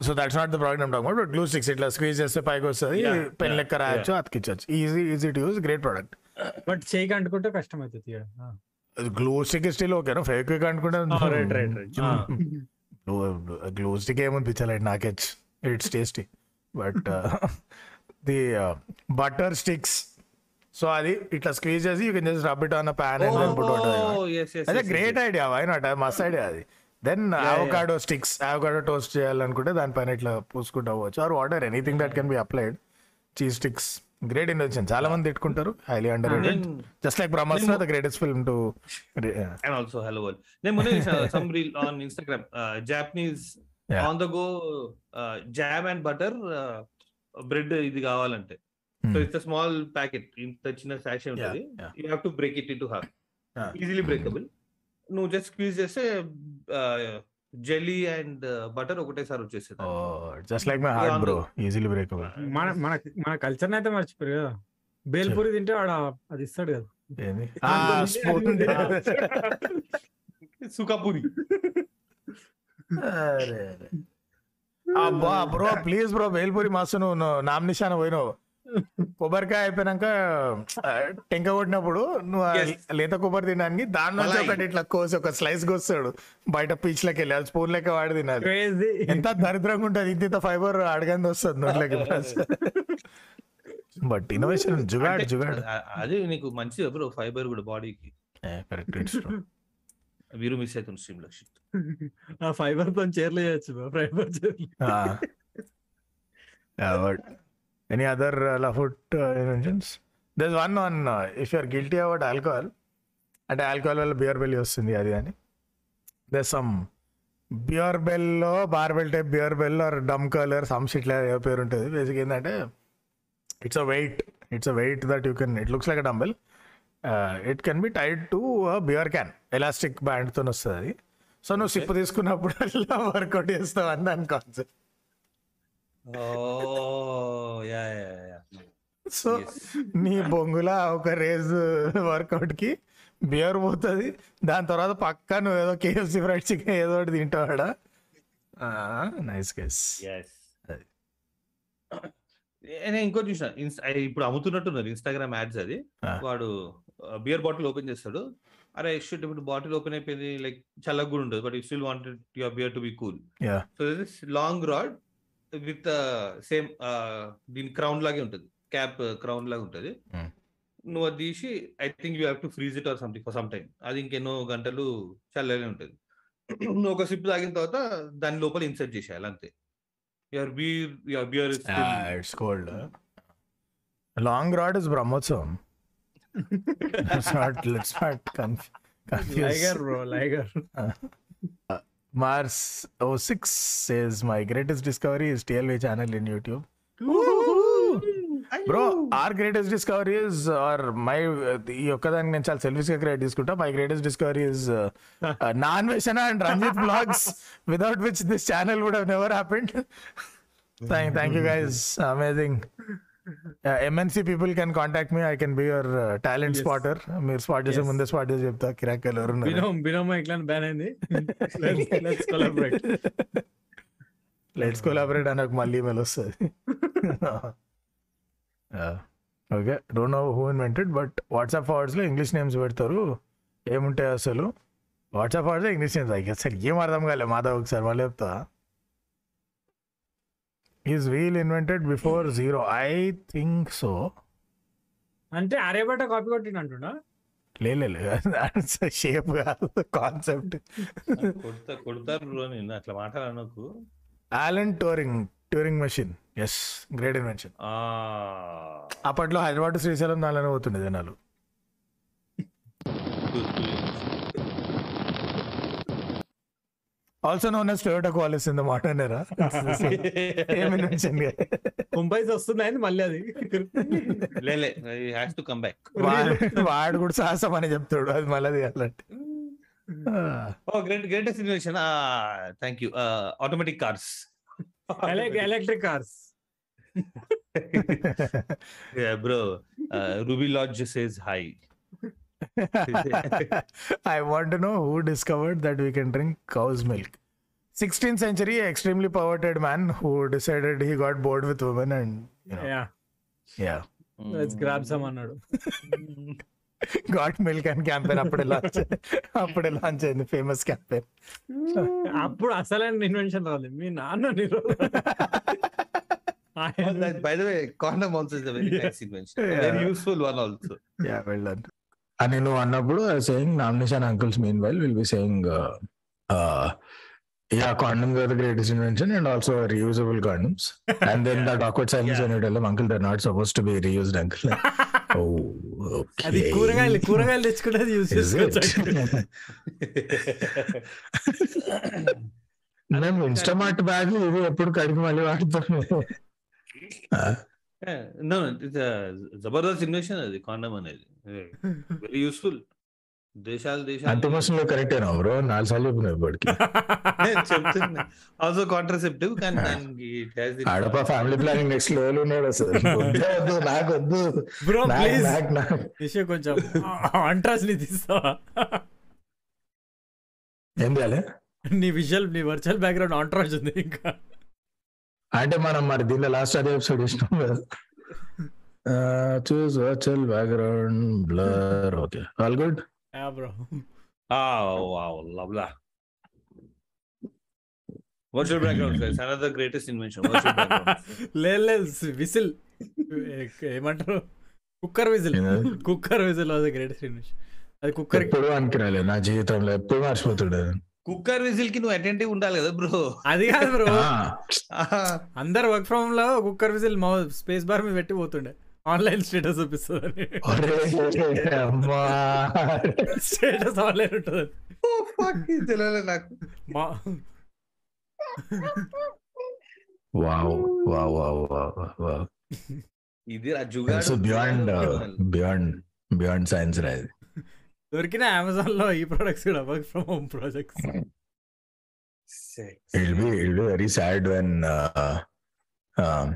so that's not the problem talk but glue sticks ఇట్లా స్క్వీజ్ చేస్తే పైకి వస్తుంది పెన్ లెక్క రాయొచ్చు అతికించవచ్చు easy easy to use great product but చేయికి అంటుకుంటే కష్టం అవుతుంది glue stick still okay fake అనుకుంటే right right right glue stick ఏమనిపించలేదు నాకే it's tasty but the butter sticks so అది ఇట్లా స్క్వీజ్ చేసి you can just rub it on pan and put Oh, అదే great idea why not మస్త్ idea అది. Then avocado sticks avocado toast చేయాలనుకుంటే దానిపైన ఇట్లా పూసుకుంటూ అవ్వచ్చు. Or water anything that can be applied cheese sticks great invention చాలా మంది తిట్టుకుంటారు. Highly underrated just like Brahmastra the greatest film to and also hello world. నేను మొన్న some reel on Instagram, uh, Japanese Yeah. on the go uh, jam and butter uh, bread ఇది కావాలంటే. So it's small packet ఇంత చిన్న sachet ఉంటుంది. You have to break it into half Yeah. Easily breakable నువ్వు just squeeze చేస్తే jelly and butter ఒకటేసారి వచ్చేస్తుంది just like my heart bro easily breakable మన మన మన కల్చర్ అయితే మర్చిపోయారు కదా. బేల్పూరి తింటే వాడు అది ఇస్తాడు కదా. సుకాపూరి అబ్బా బ్రో ప్లీజ్ బ్రో బేల్పూరి మస్తు నువ్వు నువ్వు నామినేషన్ పోయినావు. కొబ్బరికాయ అయిపోయినాక టెంక కొట్టినప్పుడు నువ్వు ఆ. లేత కొబ్బరి తినడానికి దాని నుంచి. ఒకటి ఇట్లా కోసి ఒక స్లైస్ కోస్తాడు. బయట పీచ్ లెక్క వెళ్ళి అది స్పూన్ లెక్క వాడి తినాలి. ఎంత దరిద్రంగా ఉంటుంది. ఇంత ఇంత ఫైబర్ అడగంది వస్తుంది నోట్లోకి. *laughs* But innovation jugaad jugaad. అది నీకు మంచిది బ్రో ఫైబర్ కూడా బాడీకి. కరెక్ట్ ఇట్స్ వీరు మిస్ అవుతుంది స్ట్రీమ్ ఆ ఫైబర్తో చీరలు చేయొచ్చు ఫైబర్ చీరలు. *laughs* Any other food inventions this one on if you're guilty about alcohol అంటే ఆల్కహాల్ వల్ల బియర్ బెల్ వస్తుంది అది అని. This some beer below barbell type beer bell or dumb colour some ఇట్లా ఏదో పేరు ఉంటుంది. బేసిక్ ఏంటంటే it's a weight it's a weight that you can it looks like a dumbbell it can be tied to beer can elastic బ్యాండ్తో వస్తుంది అది. So నువ్వు SIP తీసుకున్నప్పుడు *laughs* work out చేస్తావు అని దాని కాన్సెప్ట్ సో నీ బొంగుల ఒక రేజ్ వర్కౌట్కి బియర్ పోతుంది. దాని తర్వాత పక్క నువ్వు ఏదో కేఎఫ్సి ఫ్రైడ్ చికెన్ ఏదో ఒకటి తింటావాడా? నైస్ గెస్ నేను ఇంకోటి చూసిన. ఇప్పుడు అమ్ముతున్నట్టున్నారు ఇన్స్టాగ్రామ్ యాడ్స్ అది. వాడు బియర్ బాటిల్ ఓపెన్ చేస్తాడు. అరే షిట్ ఇప్పుడు బాటిల్ ఓపెన్ అయిపోయింది. లైక్ చల్లగా కూడా ఉంటుంది but you still wanted your beer to be cool so this long rod with same దీని క్రౌన్ లాగే ఉంటుంది. క్యాప్ క్రౌన్ లాగా ఉంటుంది. Hmm. నువ్వు అది తీసి I think you have to freeze it or something for some time అది ఇంకెన్నో గంటలు చల్లగానే ఉంటుంది. నువ్వు ఒక సిప్ తాగిన తర్వాత దాని లోపల ఇన్సర్ట్ చేసేయాలి అంతే. Your beer your beer it's cold long rod is Brahmotsavam Let's not let's not conf- confuse. Liger bro Liger Mars 06 says my greatest discovery is TLV channel in YouTube. Bro our greatest discovery is our my ఈ ఒక్కదానికి నేను చాలా సెల్ఫిష్గా credit తీసుకుంటా my greatest discovery is నాన్ వేషన్ and Ranjit blogs without which this channel would have never happened thank thank you guys amazing MNC people can contact me I can be your talent. Spotter మీరు spot చేసే. ముందే spot చేసి చెప్తా. కిరాక్ ఎవరు ఉన్నారు. బినోమ్ బినోమ్ ఇట్లా బ్యాన్ అయింది. లెట్స్ కొలాబరేట్ లెట్స్ కొలాబరేట్ అని ఒక మళ్ళీ ఈమెయిల్ వస్తుంది. Okay don't know who invented but WhatsApp ఫార్వర్డ్స్లో English names పెడతారు. ఏముంటాయి అసలు? వాట్సాప్ ఫార్వర్డ్స్ ఇంగ్లీష్ నేమ్స్ అసలు ఏం అర్థం కాలే మాధవ్ ఒకసారి మళ్ళీ చెప్తా. Is wheel invented before zero I think so అంటే ఆర్యభట్ట కాపీ కొట్టిన అంటున్నా లేదు షేప్ *laughs* కాదు కాన్సెప్ట్ కొడతా కొడతారు నేను అట్లా మాట్లాడనకు Alan Turing Turing machine as great invention ఆ. అప్పట్లో హైదరాబాద్ శ్రీశైలం దానిలోనే పోతుండే జనాలు. Also known as Toyota Qualis in the modern era Mumbai వస్తుంది అయింది మళ్ళీ అది. లేలే హ్యాస్ టు కమ్ బ్యాక్ వాడు కూడా సాహసం అని చెప్తాడు. అది మళ్ళీ అలాంటి ఓ great greatest invention thank you automatic cars electric cars bro Ruby Lodge says hi I want to know who discovered that we can drink cow's milk. 16th century, extremely perverted man who decided he got bored with women and you know, yeah yeah, let's grab some అన్నాడు got milk and campaign అప్పుడే launch అప్పుడే launch అయింది famous campaign అప్పుడు అసలైన invention రాలేదు మీ నాన్న by the way condom also is a very nice invention Yeah. Very useful one also yeah well done అని నువ్వు అన్నప్పుడు saying nomination uncles meanwhile will be saying yeah condoms are the greatest invention and also reusable condoms and then that awkward silence. అని tell uncle they're not supposed to be reused uncle అది కూరగాయలు కూరగాయలు తెచ్చుకునేది use Is it? చేసుకోవచ్చు. మేము Instamart bag ఇది ఎప్పుడు కడిగి మళ్ళీ వాడుతాము జబర్దస్త్ ఇన్వెన్షన్ అది కాండమ్ అనేది. వెరీ యూస్ఫుల్ దేశాలు అంత దేశాలు. కరెక్టేనా బ్రో నాలుగు సార్లు చెప్పిన ఇప్పటికి. చెప్తున్నా. ఆల్సో కాంట్రసెప్టివ్ కానీ దానికి it has the- ఆడప ఫ్యామిలీ ప్లానింగ్ నెక్స్ట్ లెవెల్ ఉన్నాడు అసలు. వద్దు, వద్దు, నాకు వద్దు. Bro please. విషయం కొంచెం అంట్రాస్ని తీస్తావా? ఏం చేయాలి? నీ విజువల్ నీ వర్చువల్ బ్యాక్గ్రౌండ్ ఆంట్రాజ్ ఉంది ఇంకా. అంటే మనం మరి దీనిలో లాస్ట్ అదే ఎపిసోడ్ కదా. చూస్ virtual background blur okay all good yeah bro wow, lovely. Virtual background, guys. Another greatest invention. Virtual background. లేదు లేదు విసిల్ ఏమంటారు? Cooker whistle? *laughs* కుక్కర్ విజిల్ అది గ్రేటెస్ట్ ఇన్వెన్షన్ అది కుక్కర్ ఎప్పుడు అనుకురాలే నా జీవితంలో ఎప్పుడు మర్చిపోతుండే. కుక్కర్ విజిల్కి నువ్వు అటెంటివ్ ఉండాలి కదా బ్రో అది కాదు బ్రో ఆ, *laughs* అందరు వర్క్ ఫ్రమ్లో కుక్కర్ విజిల్ మౌ స్పేస్ బార్ మీద పెట్టి పోతుండే. ఆన్లైన్ స్టేటస్ చూపిస్తుంది ఒరే, అమ్మా స్టేటస్ ఆన్లైన్ ఉంటుంది తెలియదు నాకు మా wow wow wow wow wow ఇది ఆ jugaad so beyond beyond beyond science రా ఇది దొరికిన అమెజాన్లో ఈ ప్రొడక్ట్స్ కూడా work from home projects it'll be it'll be very sad when uh, um,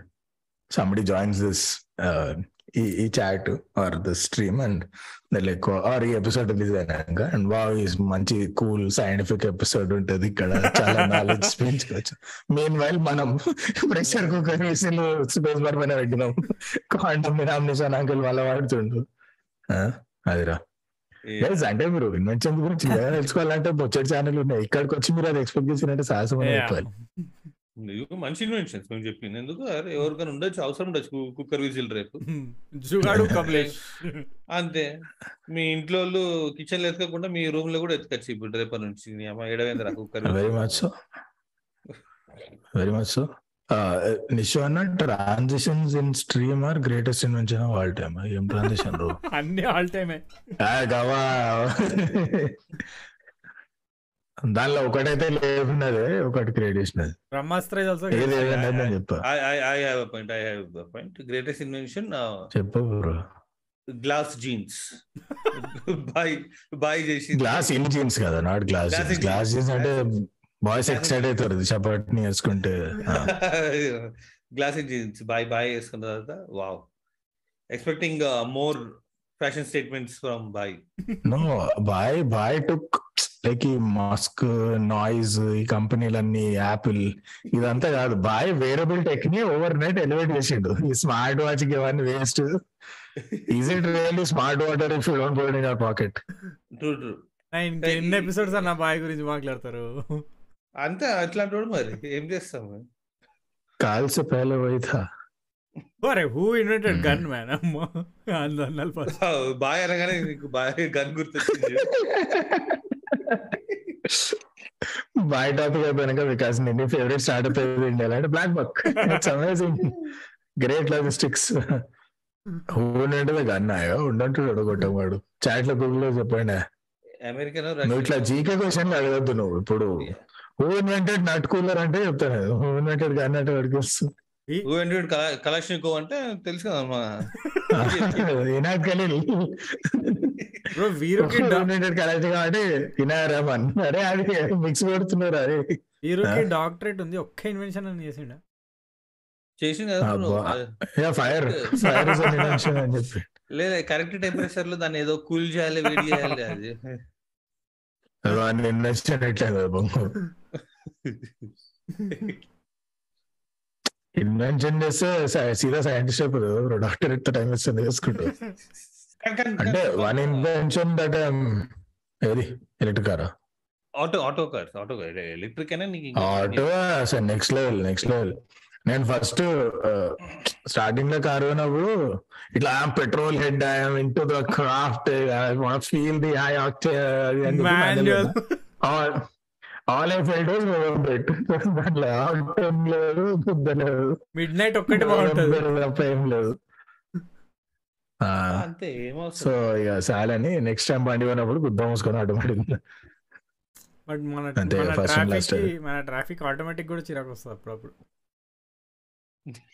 somebody joins this uh, e, e chat or the stream and they're like or ఈ episode release అయినాక and wow ఈ మంచి cool scientific episode ఉంటది ఇక్కడ. చాలా knowledge *laughs* పెంచుకోవచ్చు. Meanwhile మనం pressure cooker whistle space bar పైన పెట్టినాం క్వాంటమ్ నామినేషన్ అంకుల్ మళ్ళీ వాడుతుండు. అదిరా. Guys, అంటే మీరు ఇన్వెన్షన్ గురించి తెలుసుకోవాలంటే బొచ్చడి ఛానల్ ఉన్నాయి. ఇక్కడికి వచ్చి మీరు అది ఎక్స్పెక్ట్ చేసినట్టే సాహసం అని చెప్పాలి మంచి ఇన్వెన్షన్స్ మేము చెప్పింది ఎందుకు? అరే ఎవరికైనా ఉండొచ్చు అవసరం ఉండొచ్చు. కుక్కర్ విజిల్ రేపు. జుగాడు కమలేష్. అంతే. మీ ఇంట్లో వాళ్ళు కిచెన్లో ఎత్తుకోకుండా మీ రూమ్లో కూడా ఎత్తుకొచ్చి ఇప్పుడు రేపటి నుంచి నీ అమ్మ ఏడవేంద్ర cooker very much so very much so Nishu అన్న transitions in stream are greatest invention of all time ఏం ట్రాన్సిషన్ రో *laughs* అన్ని ఆల్ టైమే గవా దానిలో ఒకటైతే లేకున్నదే ఒకటి క్రియేట్ చేసినది Brahmastra point I have a point greatest invention చెప్పు bro. Glass jeans. Boy boy చేసి గ్లాస్ ఇన్ జీన్స్ కదా not glass Glass in glass jeans. Jeans అంటే బాయ్స్ ఎక్సైట్ అవుతారు చపాట్ని వేసుకుంటే. *laughs* గ్లాసీ జీన్స్ బాయ్ బాయ్ వేసుకున్న తర్వాత wow. Expecting more fashion statements from boy no boy boy took like ఈ mask Noise ఈ కంపెనీలన్నీ యాపిల్ ఇదంతా కాదు. బాయ్ వేరబుల్ టెక్ని ఓవర్ నైట్ ఎలివేట్ చేసిండు. ఈ స్మార్ట్ వాచ్కి ఇవన్నీ waste is it really smart water if you don't put in your pocket ఎన్ని ఎపిసోడ్స్ అన్న బాయ్ గురించి మాట్లాడతారు? అంతే అట్లాంటి వాడు మరి. ఏం చేస్తాం కాల్ సే పహలే వही था అరే హూ ఇన్వెంటెడ్. గన్ మ్యాన్ అమ్మో. బాయ్ అనగానే నీకు బాయ్ గన్ గుర్తొచ్చింది. బాయ్ టాపిక్ అయిపోయినాక వికాస్ నీ ఫేవరెట్ స్టార్ట్అప్ ఇండియా అంటే BlackBuck it's amazing great logistics ఊనంటే గన్నాయో ఉండంటాడు కొట్టం వాడు చాట్లో గూగుల్లో చెప్పండి. అమెరికన్ నువ్వు ఇట్లా జీకే క్వశ్చన్ అడగద్దు నువ్వు. ఇప్పుడు హూ ఇన్వెంటెడ్ నట్ కూలర్ అంటే చెప్తాను హూ ఇన్వెంటెడ్ గన్ అంటే వాడికి వస్తుంది కలెక్షన్ అంటే తెలుసు కదా మా. *laughs* ఇనాయత్ ఖలీల్. బ్రో వీరుకి *laughs* డా- ఇన్వెంటెడ్ కరెక్ట్ కాబట్టి ఇనాయర్ రహమాన్ అరే అది మిక్స్ పెడుతున్నారు అరే. వీరుకి డాక్టరేట్ ఉంది ఒక్క ఇన్వెన్షన్ అని చేసిండ? చేసింది. ఫైర్. ఫైర్ ఇస్ ఇన్వెన్షన్ అని చెప్పి. లేదా కరెక్ట్ టెంపరేచర్లో దాన్ని ఏదో కూల్ చేయాలి వేడి చేయాలి అది. వాడిని ఇన్వెన్షన్ బొంగు ఇన్వెన్షన్ చేస్తే సీదా సైంటిస్ట్ అయిపోతుంది డాక్టర్ టైం ఇస్తుంది కానీ- కానీ- అంటే వన్ ఇన్వెన్షన్ దట్ ఏది? ఎలక్ట్రిక్ కారా auto auto cars auto car electric అయినా నీకు ఆటో అసలు నెక్స్ట్ లెవెల్ నెక్స్ట్ లెవెల్ నేను ఫస్ట్ స్టార్టింగ్లో కారు పోయినప్పుడు ఇట్లా petrol head I'm into the craft feel the high all I felt దాంట్లో ఆటం లేదు మిడ్ నైట్ ఒక్కటి బాగుంటది. తప్ప ఏం లేదు. అంతే సో ఇక సాలని నెక్స్ట్ టైం బండి పోయినప్పుడు గుద్ద మూసుకొని ఆటోమేటిక్ బట్ మన అంతే, మన ట్రాఫిక్ మన ట్రాఫిక్ ఆటోమేటిక్ కూడా చిరాకు వస్తుంది అప్పుడప్పుడు.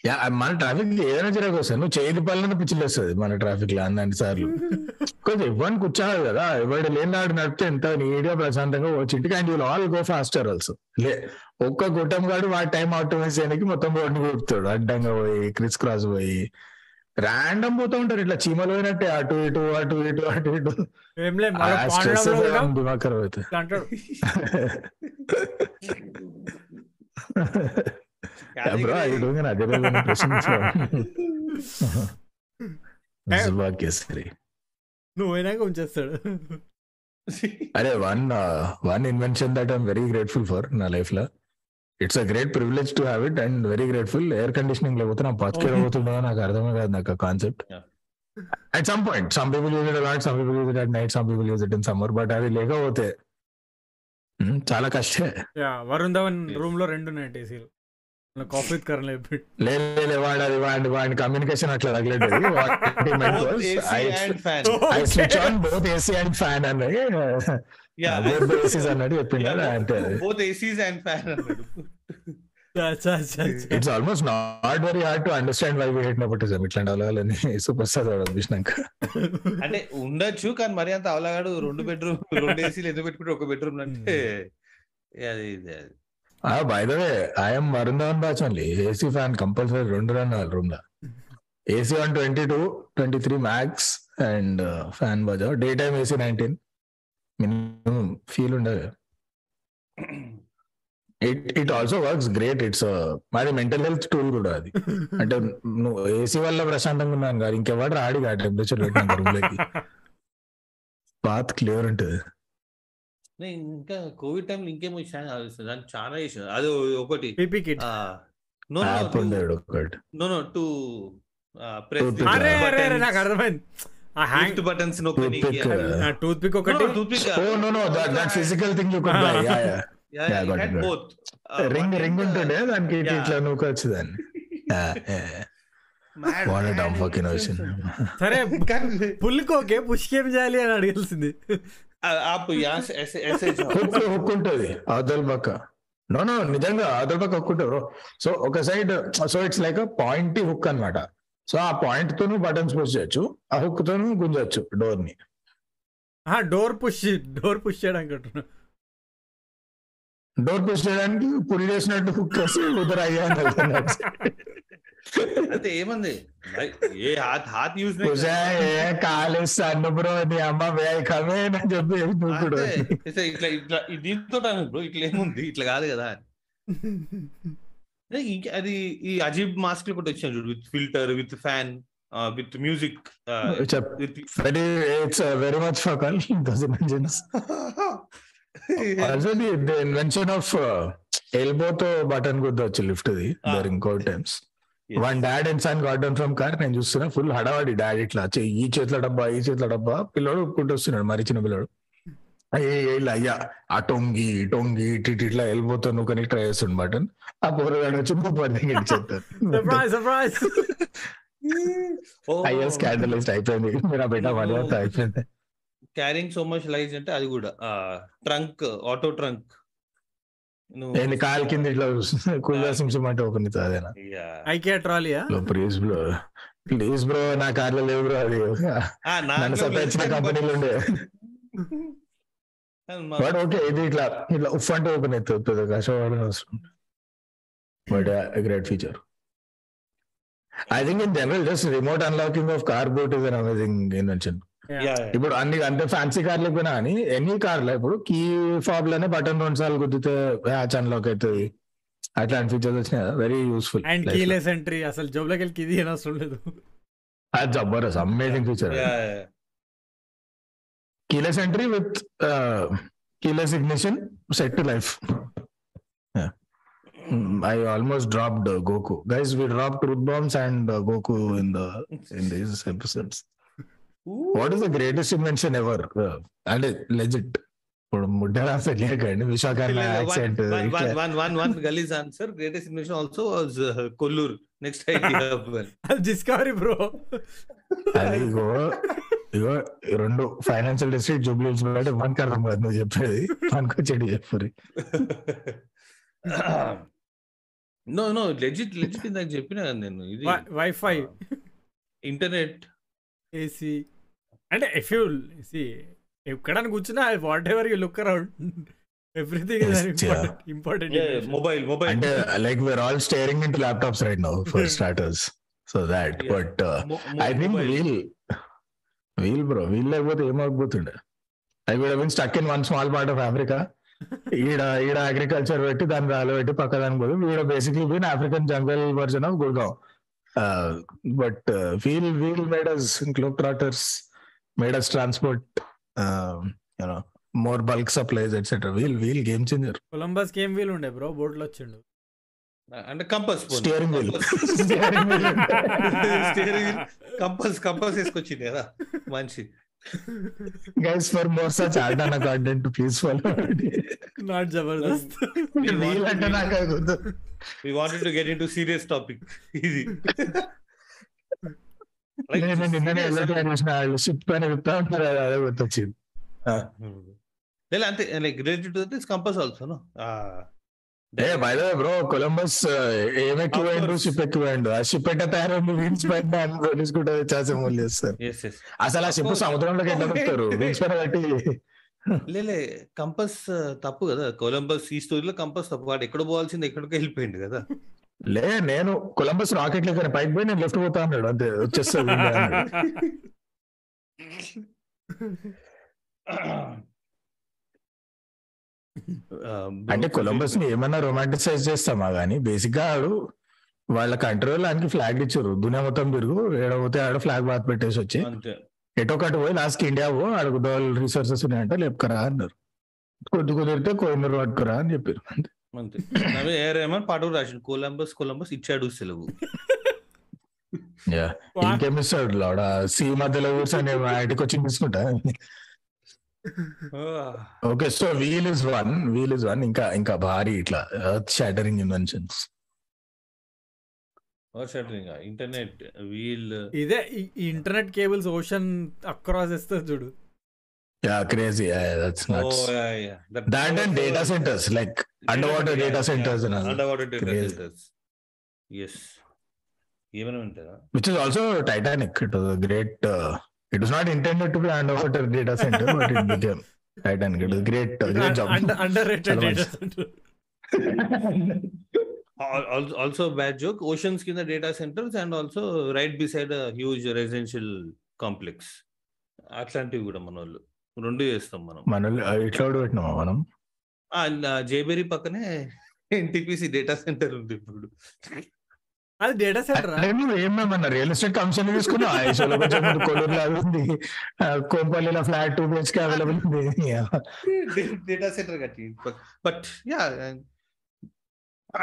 యా, మన ట్రాఫిక్ ఏదైనా చిరాకు వస్తుంది. నువ్వు చేతి పళ్ళని పిచ్చిలేస్తుంది మన ట్రాఫిక్లో అన్ని సార్లు. *laughs* కొంచెం ఇవ్వని కూర్చోవాలి కదా ఎవరు లేని నాడు నడిపితే ఎంత నీట్గా ప్రశాంతంగా వచ్చి ఇంటికి and you'll all go faster also లే ఒక్క గుట్టం గాడు వాడి టైం ఆప్టిమైజ్ చేయడానికి మొత్తం రోడ్ని కొడుతాడు. అడ్డంగా పోయి క్రిస్ క్రాస్ పోయి ర్యాండమ్ పోతూ ఉంటారు. ఇట్లా చీమలు పోయినట్టే అటు ఇటు అటు ఇటు అటు ఇటు. కేసరి నువ్వు పోయినాక ఉంచేస్తాడు. అరే one one invention that I'm very grateful for నా లైఫ్లో. It's a great privilege to have it and very grateful air conditioning లేకపోతే నా బతికే అవుతుందో నాకు అర్థమే కాదు నాకు concept. At some point some people use it a lot some people use it at night some people use it in summer but అది లేకపోతే hmm, చాలా కష్టమే. యా వరుణ్ ధవన్ రూమ్లో రెండు ఉన్నాయి ఏసీలు. కాఫీ లేపి లేదు లేదు, వాడు అది వాడి వాడి కమ్యూనికేషన్ అట్లా తగలేదు *laughs* Both AC and fan. I switch on both AC and fan అన్నది. బోత్ ఏసీస్ fan అన్నాడు. It's almost not very hard to understand why we hate nepotism ఇట్లాంటి స్టార్ చూసినాక అంటే ఉండొచ్చు కానీ మరి అంత అవలాగాడు రెండు బెడ్రూమ్ రెండు ఏసీలు ఎందుకు పెట్టుకుంటే ఒక బెడ్రూమ్ అంటే అది ఇది అది. By the way I'm Varun Dhawan batch only AC fan compulsory రెండు రన్ రూమ్లో. AC one twenty two twenty three max and fan Baaja day time AC nineteen minimum feel ఉండదు it it also works great it's మాది mental health tool కూడా అది. *laughs* అంటే నువ్వు AC వల్ల ప్రశాంతంగా ఉన్నాను కాదు ఇంకెవడు రాడి కాదు టెంపరేచర్ పెట్టిన బాత్ క్లియర్ ఉంటుంది. ఇంకా కోవిడ్ టైంలో ఇంకేమో దానికి చాలా చేసాను అది ఒకటి. PP kit no no no to press నాకు అర్థమైంది. ఆ హ్యాండ్ బటన్స్ టూత్ పిక్ ఒకటి. Toothpick oh no no that that physical thing you could by yeah yeah yeah you had both ring ring ఉంటుండే దానికి ఇట్లా దాన్ని. *laughs* సరే *laughs* పుష్ చేయాలి అని అడగాల్సింది. హుక్కుంటది అవతల పక్క. నో నో నిజంగా అవతల పక్క సో ఒక side so it's like point hook అనమాట సో ఆ పాయింట్ తోను బటన్స్ పుష్ చేయొచ్చు ఆ హుక్ తోను గుంజొచ్చు డోర్ని. డోర్ పుష్ డోర్ పుష్ చేయడానికి డోర్ పుష్ చేయడానికి పుల్ చేసినట్టు హుక్ వేసి ఉదర అయ్యా అంటే ఏమంది? ఏ హాత్ హాత్ *laughs* యూజ్ బ్రో నీ అమ్మ వే కమే అని చెప్పి నువ్వు కూడా ఇట్లా ఇట్లా ఈ దీంతో బ్రో ఇట్లా ఏముంది? ఇట్లా కాదు కదా *laughs* అదే ఇంక ఈ అజీబ్ మాస్క్ కూడా వచ్చాను చూడు with filter with fan with music చెప్ with But it's uh, very much for call *laughs* those inventions. Also the, the invention of uh, elbow తో button గుద్దొచ్చు lift the. During covid times. One dad and son got down from car నేను చూస్తున్నా full హడావాడి dad ఇట్లా ఈ చేతిలో డబ్బా ఈ చేతిలో డబ్బా పిల్లోడు ఒప్పుకుంటూ వస్తున్నాడు మరి చిన్న పిల్లోడు ఇలా అయ్యా. ఆ టొంగి టొంగి ఇటు ఇటు ఇట్లా వెళ్ళిపోతా నువ్వు కానీ ట్రై చేస్తుండు బటన్ ఆ పోరగాడు వచ్చి సర్ప్రైజ్ సర్ప్రైజ్ అయ్యా స్కాండలైజ్డ్ అయిపోయింది. మీరు ఆ బిడ్డ పని అయిపోయింది. క్యారింగ్ సో మచ్ లైజ్ అంటే అది కూడా. ట్రంక్ ఆటో ట్రంక్ ఏంది కాలు కింద ఇట్లా కూల్గా సింసం అంటే ఒక నీతో అదేనా? ఐకియా ట్రాలీయా? ప్లీజ్ బ్రో ప్లీజ్ బ్రో నా కార్లో లేవు బ్రో అది. నన్ను కంపెనీలు ఉండే. *laughs* బట్ ఓకే ఇది ఇట్లా ఇట్లా ఉఫ్ అంటే ఓపెన్ అవుతుంది అవసరం but great feature I think in general just remote unlocking of car boot is an amazing invention ఇప్పుడు అన్ని అంటే ఫ్యాన్సీ కార్లు పోయినా అని ఎన్ని కార్లు ఇప్పుడు కీ ఫాబ్లోనే బటన్ రెండు సార్లు గుద్దితే హ్యాచ్ అన్లాక్ అవుతుంది. అట్లాంటి ఫీచర్స్ వచ్చినాయి? Very useful and keyless entry అసలు వెళ్ళి కిది ఏం అవసరం లేదు అది Jabardasth amazing feature keyless entry with uh, keyless ignition set to life. Mm, I almost dropped uh, Goku. Guys, we dropped root and uh, Goku in the in these episodes. What is the greatest invention ever? Uh, and it, legit. Vishwakarna accent. One, one, one, one, one Gully's answer. Greatest invention also was uh, Kollur. Next idea. *laughs* Discovery, bro. I go. ఈ రెండు financial district జూబ్లీస్ బయట మనకు అర్థం కాదు నువ్వు చెప్పేది. మనకు చెడు చెప్పరు నో నో లెజిట్ లెజిట్ ఇందాక చెప్పిన నేను. ఇది వైఫై ఇంటర్నెట్ ఏసీ అంటే ఇఫ్ యూ సి ఎక్కడని కూర్చున్నా whatever you look around everything Yes, important important mobile mobile అంటే like where all staring into laptops right now for starters so that. But I think wheel wheel bro wheel లేకపోతే ఏమవుతుండే I would been stuck in one small part of Africa ఈడ ఈడ agriculture పెట్టి దాన్ని రాళ్ళు పెట్టి పక్క దాని పోదు వీడ basically been African jungle version of Gurgaon but wheel wheel made us globetrotters made transport you know more bulk supplies etcetera wheel wheel game changer Columbus game wheel ఉండే బ్రో బోట్లో వచ్చిండు. అంటే compass steering wheel steering compass compass వేసుకొచ్చింది కదా మంచి guys for more such ఆర్డానా content please follow not జబర్దస్త్ wheel అంటే నాకు అది గుర్తు we wanted to get into serious topic ఇది నేను నిన్ననే వెళ్ళట్లేదు చూసిన షిప్ అని చెప్తా ఉంటారు అది గుర్తొచ్చింది. అంతే like related to this compass also no a by the bro Columbus ఏం course. షిప్ ఎక్కువైండు ఆ షిప్ ఎట్ట తయారైంది వీల్స్ పైన తీసుకుంటే చేస్తారు? అసలు ఆ షిప్. సముద్రంలోకి ఎట్లా దొరుకుతారు వీల్స్ *laughs* పైన కట్టి. లేలే కంపస్ తప్పు కదా. కొలంబస్ ఈ స్టోరీలో కంపస్ తప్పు. వాడు ఎక్కడ పోవాల్సింది ఎక్కడికి వెళ్ళిపోయింది కదా. లే నేను కొలంబస్ రాకెట్ లెక్క పైకి పోయి నేను లెఫ్ట్ పోతా అన్నాడు అంతే వచ్చేస్తాడు. *laughs* *laughs* *clears throat* *clears throat* *clears throat* అంటే కొలంబస్ని ఏమన్నా రొమాంటిసైజ్ చేస్తామా గానీ బేసిక్గా ఆడు వాళ్ళ కంట్రోల్ ఆయనకి ఫ్లాగ్ ఇచ్చారు. దునియా మొత్తం తిరుగు ఏడపోతే ఆడ ఫ్లాగ్ బాత్ పెట్టేసి వచ్చి అంతే. ఎటో కట్టు పోయి లాస్ట్కి ఇండియా పో ఆడ రిసోర్సెస్ ఉన్నాయంటే లేపుకరా అన్నారు. కొద్ది కుదిరితే కోయినూరు పట్టుకురా అని చెప్పారు. అంతే. నవీ పాట రాసిండు. కొలంబస్ కొలంబస్ ఇచ్చాడు సెలవు. Yeah. ఇంకేం ఇస్తాడు లాడ సీ మధ్యలో కూర్చొని ఇంటికి వచ్చి తీసుకుంటా okay so wheel is one wheel is one ఇంకా ఇంకా భారీ ఇట్లా షాటరింగ్ ఇన్వెన్షన్స్ ఇంటర్నెట్ వీల్ ఇదే ఇంటర్నెట్ కేబుల్స్ ఓషన్ అక్రాస్ ఇస్తుంది చూడు. Yeah crazy that's nuts that and data centres like underwater data centres underwater data. Centres yes ఏమైనా is also Titanic. It was a was not intended to be underwater data center, but it became Titanic. It was a great, uh, great job. Underrated data. Centre also bad joke oceans కింద data centres and also right beside huge residential complex అట్లాంటివి కూడా మన వాళ్ళు రెండు చేస్తాం మనం మన ఇట్లా కూడా పెట్టినామా మనం జేబెరీ పక్కనే ఎన్టీపీసీ డేటా సెంటర్ ఉంది ఇప్పుడు అది డేటా సెంటర్ ఏమేమన్నా రియల్ ఎస్టేట్ కొల్లూరులో అది ఉంది. కోంపల్లిలో ఫ్లాట్ టూ బిహెచ్కే అవైలబుల్ ఉంది. డేటా సెంటర్ కట్టి. బట్ యా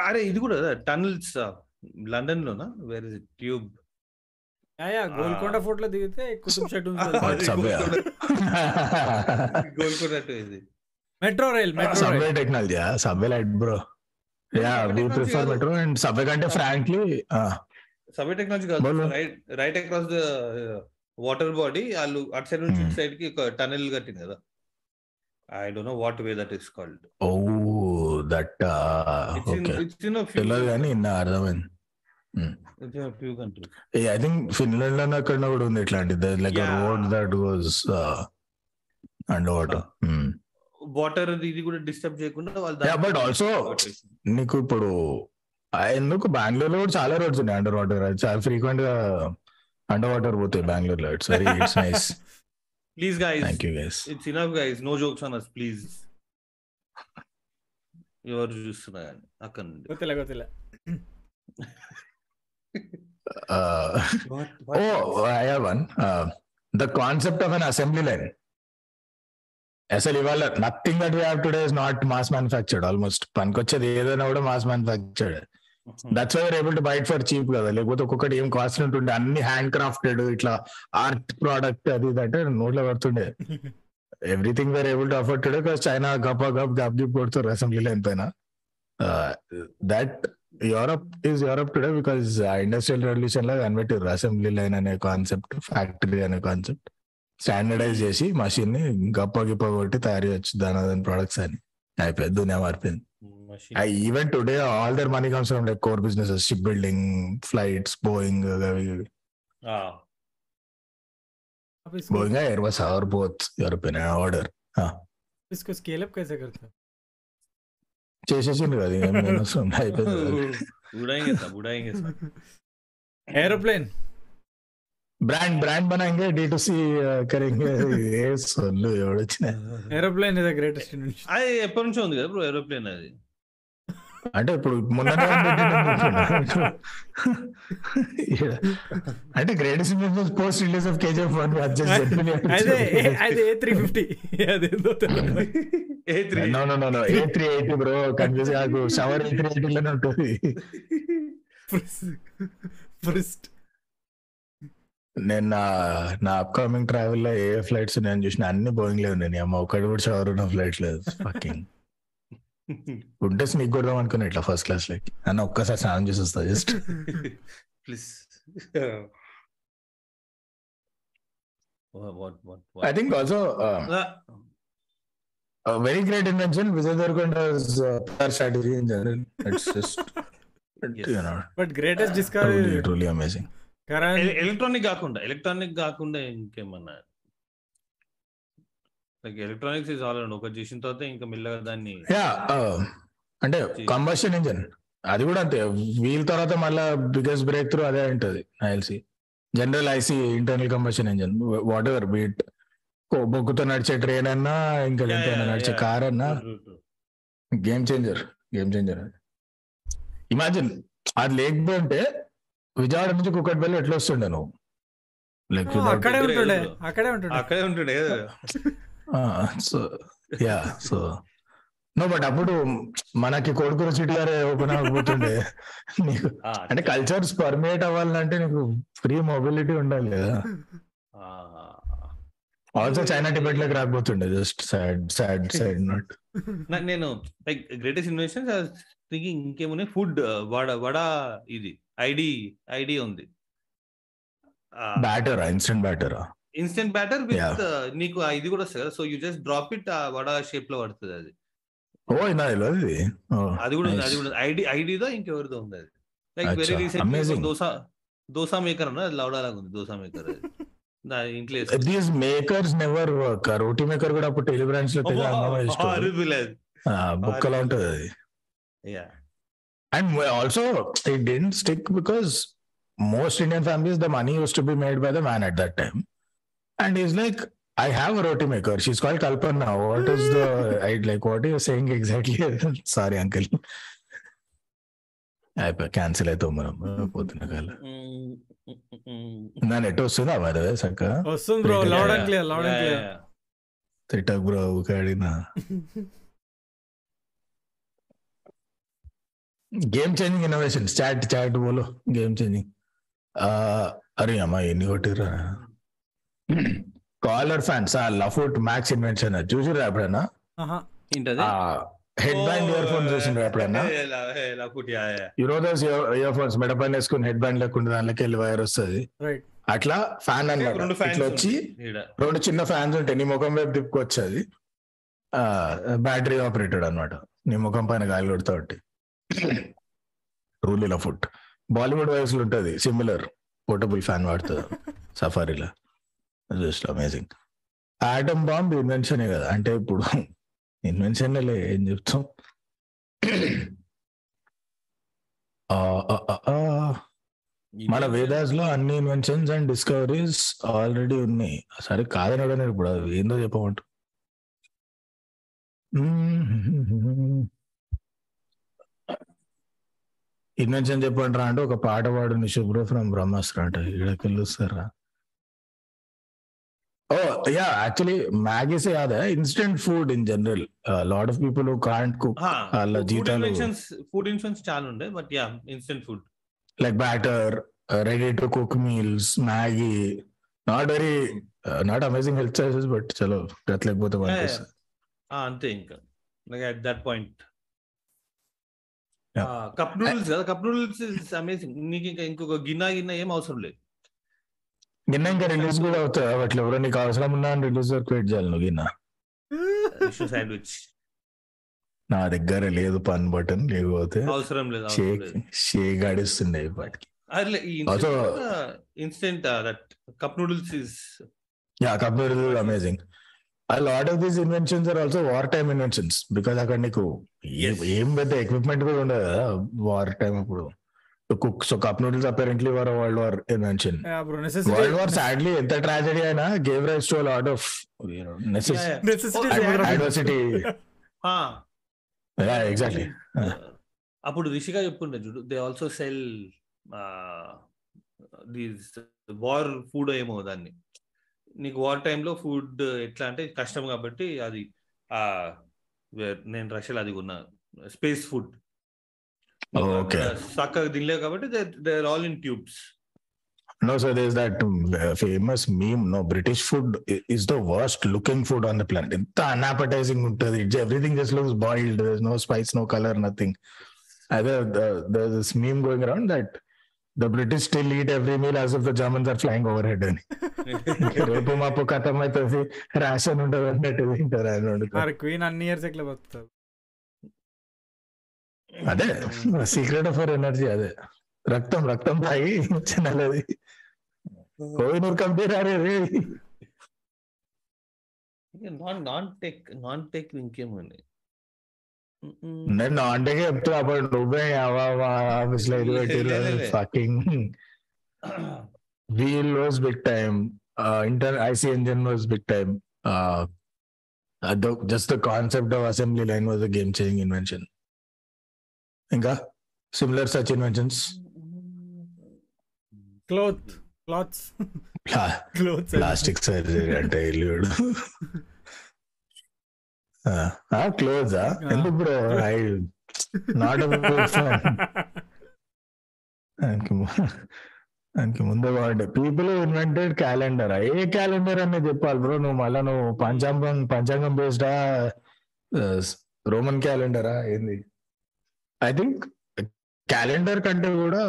అరే ఇది కూడా టనల్స్ లండన్ లోనా where is tube yeah Golconda ఫోర్ట్లో దిగితే Qutub shed. *laughs* Golconda. *laughs* Metro rail metro technology subway light bro. Yeah we prefer. Metro and subway కంటే ఫ్రాంక్లీ సబ్వే టెక్నాలజీ కాదు. Right right across the water body వాళ్ళు అటు side నుంచి ఇటు Hmm. సైడ్కి ఒక tunnel కట్టింది కదా. I don't know what way that is called oh that తెలియదు కానీ ఇన్న అర్థమైంది. ఐ థింక్ ఫిన్లాండ్లో అక్కడ కూడా ఉంది ఇట్లాంటిది. Like. Road that goes under water water ఇది కూడా డిస్టర్బ్ చేయకుండా వాళ్ళు Yeah, but also- నీకు ఇప్పుడు ఎందుకు బెంగళూరులో కూడా చాలా రోడ్స్ ఉన్నాయి అండర్ వాటర్ చాలా ఫ్రీక్వెంట్గా అండర్ వాటర్ పోతాయి బెంగళూరులో it's very it's nice please guys thank you guys it's enough guys no jokes on us please ఎవరు చూస్తున్నా కానీ అక్కడ నుండి. గొత్తిలే గొత్తిలే ఓ I have one the concept of an assembly line అసలు ఇవాళ nothing that we have today is not mass manufactured almost పనికొచ్చేది ఏదైనా కూడా mass manufactured that's why able to buy it for cheap కదా. లేకపోతే ఒక్కొక్కటి ఏం కాస్ట్ ఉంటుండే అన్ని హ్యాండ్ క్రాఫ్టెడ్ ఇట్లా ఆర్ట్ ప్రోడక్ట్ అది అంటే నోట్లో పడుతుండే. Everything where able to afford today because China గప్ గప్ గప్ గిప్ కొడుతారు అసెంబ్లీ లైన్ పైన. That Europe is Europe today because industrial రెవల్యూషన్లో కనిపెట్టారు అసెంబ్లీ లైన్ అనే కాన్సెప్ట్ ఫ్యాక్టరీ అనే కాన్సెప్ట్ స్టాండర్డైజ్ చేసి మషిన్ ని గప్ప గిప్ప కొట్టి తయారు చేయొచ్చు దాని దాని ప్రొడక్ట్స్ అని అయిపోయింది దునియా మారిపోయింది I even today all their money comes from like core businesses, shipbuilding, flights, Boeing, అవి ఇవి. Boeing or Airbus or both European order. इसको स्केल अप कैसे करते हो చేసేసింది కదా ఏం *laughs* ఏం అవసరం లేదు, అయిపోయింది बुढ़ाएंगे सब बुढ़ाएंगे सब एरोप्लेन బ్రాండ్ బ్రాండ్ బనాంగే డి టు సి కరేంగే. ఏ సొల్లు ఎవడొచ్చిన. ఏరోప్లేన్ ఇదే గ్రేటెస్ట్ అది ఎప్పటి నుంచి ఉంది కదా బ్రో ఏరోప్లేన్ అది. అంటే ఇప్పుడు మొన్న అంటే greatest invention post release of KGF one అదే అదే ఏ త్రీ ఫిఫ్టీ అదేందో A three no no no A three eighty bro confuse కాకు షవర్ ఏ త్రీ ఎయిటీ లోనే ఉంటుంది. ఫ్రిస్ట్. నేను నా నా అప్కమింగ్ ట్రావెల్లో ఏ ఫ్లైట్స్ నేను చూసిన అన్ని బోయింగ్ లేవు నేను అమ్మ ఒకటి కూడా షవర్ ఉన్న ఫ్లైట్ లేదు. ఫకింగ్ ఉంటే స్నీక్ కొడదాం అనుకున్నా ఇట్లా ఫస్ట్ క్లాస్ లైక్. అన్న ఒక్కసారి స్నానం చేసి వస్తా just please what what I think also very great invention Vijay Deverakonda strategy in general it's just you know but greatest discovery truly amazing Karan electronic కాకుండా ఎలక్ట్రానిక్ కాకుండా ఇంకేమన్నా? లైక్ ఎలక్ట్రానిక్స్ ఇస్ ఆల్ ఒకటి చేసిన తర్వాత ఇంకా మెల్లగా దాన్ని yeah అంటే కంబషన్ ఇంజన్ అది కూడా అంతే. వీల్ తర్వాత మళ్ళా బిగ్గెస్ట్ బ్రేక్ త్రూ అదే ఉంటుంది ILC general IC internal combustion engine whatever beat బొగ్గుతో నడిచే ట్రైన్ అన్నా ఇంకా నడిచే. కార్ అన్నా. Game changer game changer imagine అది లేకపోతే విజయవాడ నుంచి కుక్కట్పల్లి ఎట్లా వస్తుండే నువ్వు? లైక్ అక్కడే ఉంటుండే. అక్కడే ఉంటుండే. అక్కడే ఉంటుండే so yeah so. No but అప్పుడు మనకి కొడుకురు సిటీ గారే ఓపెన్ అవ్వబోతుండే నీకు అంటే కల్చర్స్ పర్మినేట్ అవ్వాలంటే నీకు ఫ్రీ మొబిలిటీ ఉండాలి కదా. ఆ, ఆల్సో చైనా టిబెట్లోకి రాకపోతుండే just sad sad side not నా- నేను లైక్ గ్రేటెస్ట్ ఇన్వెన్షన్ థింకింగ్ ఇంకేమున్నాయి? ఫుడ్ వడ వడ ఇది ఐడి ఐడి ఉంది. Batter instant batter instant batter with. నీకు ఇది కూడా వస్తుంది కదా? So you just drop it ఆ వడ షేప్లో పడుతుంది అది. ఓ ఇది అది కూడా అది కూడా ఐడి ఐడిదో ఇంకెవరిదో ఉంది అది. Like very recent. Dosa dosa maker అన్న అది లౌడా లాగా ఉంది దోసా మేకర్ అది. These makers never roti maker కూడా అప్పుడు టెలి బ్రాంచ్లో బుక్కలా ఉంటది అది. Yeah And also, it didn't stick because most Indian families, the money used to be made by the man at that time. And he's like, I have a roti maker. She's called Kalpana. What is the, *laughs* I like, what are you saying exactly? *laughs* Sorry, uncle. అయిపోయి cancel అవుతాం మనం పొద్దున కాల నా net వస్తుందా మరి చక్క వస్తుంది bro Yeah, loud and clear loud and clear తిట్టక్ bro ఊకాడినా game changing innovation chat chat బోలో గేమ్ చేంజింగ్ అరే అమ్మా ఎన్ని కొట్టిర్రా కాలర్ ఫ్యాన్స్ ఆ లఫుట్ మ్యాక్స్ ఇన్వెన్షన్ చూసిరా ఎప్పుడైనా హెడ్ బ్యాండ్ ఇయర్ ఫోన్ చూసిండ్రా ఎప్పుడైనా నో దస్ ఇయర్ ఫోన్స్ మెడ పైన వేసుకుని హెడ్ బ్యాండ్ లేకుండా దానిలోకి వెళ్ళి వైర్ వస్తుంది. రైట్ అట్లా ఫ్యాన్ అన్నమాట రెండు ఫ్యాన్స్ ఇట్లా వచ్చి రెండు చిన్న ఫ్యాన్స్ ఉంటాయి నీ ముఖం వైపు తిప్పుకొచ్చి అది బ్యాటరీ ఆపరేటెడ్ అన్నమాట. నీ ముఖం పైన గాలి కొడతా ఒకటి రూల్ ఇలా ఫుట్ బాలీవుడ్ వైస్లో ఉంటుంది సిమిలర్ పోర్టబుల్ ఫ్యాన్ వాడుతుంది సఫారీలో జస్ట్ అమేజింగ్ ఆటమ్ బాంబ్ ఇన్వెన్షనే కదా. అంటే ఇప్పుడు ఇన్వెన్షన్ లే ఏం చెప్తాం? మన వేదాస్లో అన్ని ఇన్వెన్షన్స్ అండ్ డిస్కవరీస్ ఆల్రెడీ ఉన్నాయి. సరే కాదని కూడా ఇప్పుడు. ఏందో చెప్పమంటు. ఇన్వెన్షన్ చెప్పంటారా అంటే ఒక పాట పాడు నిశుభ్ర ఫ్రమ్ బ్రహ్మాస్త్ర అంట ఇక్కడికి వస్తారా oh yeah actually Maggis యాద instant food in general lot of people can't cook వాళ్ళ ఫుడ్ జీతాలు- ఫుడ్ ఇన్వెన్షన్స్ చాలా ఉండే but yeah instant food like batter, uh, ready to cook meals, Maggie. Not very, uh, not amazing health choices, but chalo, లేకపోతే Yeah, పనికొస్తుంది. అంతే ఇంకా like that point. Cup noodles కదా? Cup noodles is amazing నీకు ఇంకా ఇంకొక గిన్నె గిన్నె ఏం అవసరం లేదు. నిన్న ఇంకా రిలీజ్ కూడా అవుతుంది అట్లా ఎవరో నీకు అవసరం ఉన్నా రిలీజ్ వరకు వెయిట్ చేయాలి నువ్వు గిన్న. శాండ్విచ్ నా దగ్గర లేదు పన్ బటన్ లేకపోతే అవసరం లేదు షేక్ షేక్ ఆడిస్తుండే వాటికి instant that cup noodles is yeah computer amazing a lot of these inventions are also war time inventions because అక్కడ నీకు ఏ- పెద్ద ఎక్విప్మెంట్ కూడా ఉండదు కదా వార్ టైం అప్పుడు cook so cup noodles apparently world world war invention world war sadly ఎంత tragedy అయినా gave rise to lot of adversity exactly అప్పుడు రిషిగా చెప్పుండే చూడు they also sell these war food ఏమో దాన్ని. నీకు వార్ టైంలో ఫుడ్ ఎట్లా అంటే కష్టం కాబట్టి అది ఆ నేను రష్యాలో అది కొన్నా స్పేస్ ఫుడ్. చక్కగా తినలేవు కాబట్టి they all in tubes No, so there's that um, uh, famous meme. No, British food is the worst looking food on the planet. ఎంత unappetizing ఉంటుంది everything just looks boiled. There's no spice, no color, nothing. Either the, there's this meme going around that the British still eat every meal as if the Germans are flying overhead. అని *laughs* రేపు మాపు కథం అవుతుంది ration ఉండదు అన్నట్టు తింటారు ఆయన queen అన్ని ఇయర్స్ ఎట్లా బతుకుతారు? అదే సీక్రెట్ ఆఫ్ అవర్ ఎనర్జీ అదే. రక్తం రక్తం తాగి చిన్నది. కోహినూర్ కంపెనీ రే. Non non tech non tech నేను అంటే చెప్తున్నా అప్పుడు నువ్వే ఆఫీస్లో ఇది. Fucking wheel was big time inter IC engine was big time just the concept of assembly line was a game changing invention ఇంకా similar such inventions cloth clothes plastic surgery అంటే ఇల్లుడు క్లోజ్ ఎందుకు బ్రో ఐ నాట్ దానికి ముందే బాగుండే people invented calendar a calendar అని చెప్పాలి bro నువ్వు? మళ్ళా నువ్వు పంచాంగం పంచాంగం బేస్డా రోమన్ క్యాలెండరా ఏంది? ఐ థింక్ క్యాలెండర్ కంటే కూడా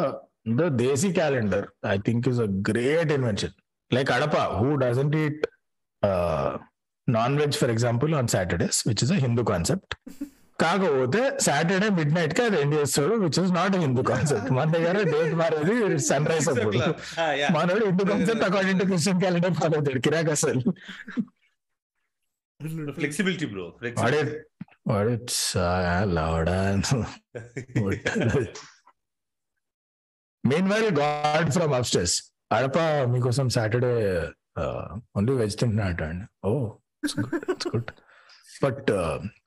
the desi calendar I think is a great invention like Adapa who doesn't eat non veg for example on Saturdays which is a Hindu concept కాకపోతే సాటర్డే మిడ్ నైట్కి అది ఎండ్ చేస్తాడు which is not Hindu concept మన దగ్గర date మారేది sunrise అప్పుడు. మనోడు Hindu concept according to Christian calendar follow అవుతాడు కిరాక్ అసలు. *laughs* ఫ్లెక్సిబిలిటీ బ్రో వాడే వాడు లావడా. మెయిన్ వైల్ గాడ్ ఫ్రమ్ అప్స్టర్స్ అడప మీకోసం సాటర్డే ఓన్లీ వెజ్ తింటున్నా అండి ఓ గుడ్ బట్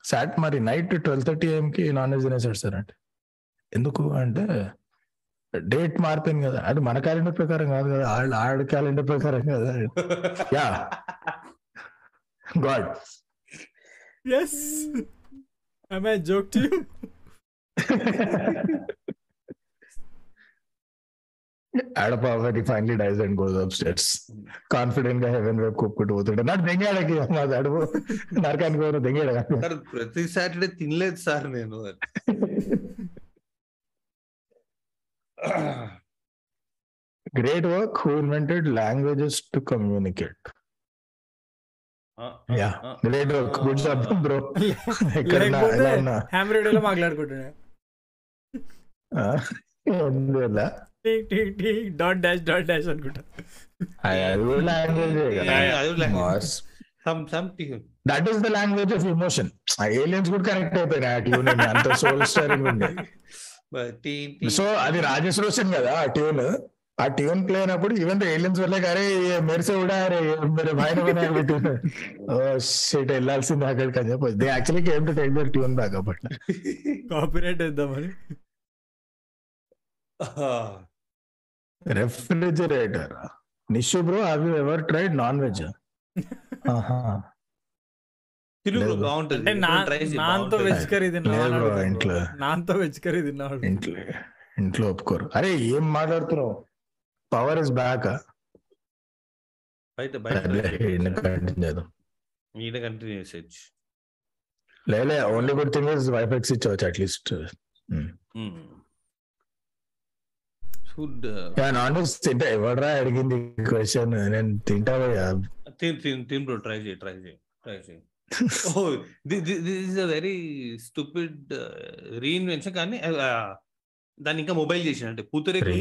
సాట్ మరి నైట్ ట్వెల్వ్ థర్టీ కి నాన్ వెజ్ తినేసాడు సార్ అంటే. ఎందుకు అంటే డేట్ మారిపోయింది కదా. అది మన క్యాలెండర్ ప్రకారం కాదు కదా. ఆడ ఆడ క్యాలెండర్ ప్రకారం కదా. Yeah. God. Yes I joke to you ఆడప very finally dies and goes upstairs కాన్ఫిడెంట్గా హెవెన్ వైపు కుప్పుకుంటూ పోతుంటే నాకు దెంగాడకి మాది అడుగు నరకానికి పోరు దెంగాడ సార్ ప్రతి సాటర్డే తినలేదు సార్ నేను great work who invented languages to communicate yeah great work good job bro ఎక్కడున్నా ఎలా రేడియోలో మాట్లాడుకుంటున్నా ఎందువల్ల డాట్ డాష్ డాట్ డాష్ అనుకుంటా. That is the language of emotion aliens కూడా కనెక్ట్ అయిపోయినాయి ఆ ట్యూన్ అంత సోల్ స్టారింగ్ ఉంది. సో అది రాజేష్ రోషన్ కదా ఆ ట్యూన్ ఆ ట్యూన్ ప్లే అయినప్పుడు ఈవెన్ ఏలియన్స్ వల్లే అరే మెరిసే కూడా అరే మీరు భయన షీట్ వెళ్ళాల్సింది అక్కడికి అని చెప్పి they actually came to take their tune back అప్పట్ కాపీరైట్ వేద్దామని. Refrigerator Nishu bro have you ever tried non veg బాగుంటది. నాన్తో వెజ్ కర్రీ ఇంట్లో. నాన్తో వెజ్ కర్రీ తిన్నాడు ఇంట్లో ఇంట్లో ఒప్పుకోరు. అరే ఏం మాట్లాడుతున్నావు? పవర్ ఇస్ బ్యాక్ బయట బయట కంటిన్యూ చేద్దాం. ఈయన కంటిన్యూ చేసేయచ్చు లేలే ఓన్లీ గుడ్ థింగ్ ఇస్ వైఫెక్స్ ఇచ్చవచ్చు అట్లీస్ట్ ఫుడ్ తింటా ఎవడరా అడిగింది క్వశ్చన్ నేను తింటా. తిన్ బ్రో ట్రై చేయి ట్రై చేయి ట్రై చేయి. ఓ this is a very stupid reinvention కానీ uh, దాన్ని ఇంకా మొబైల్ చేసిన అంటే పూతరేకు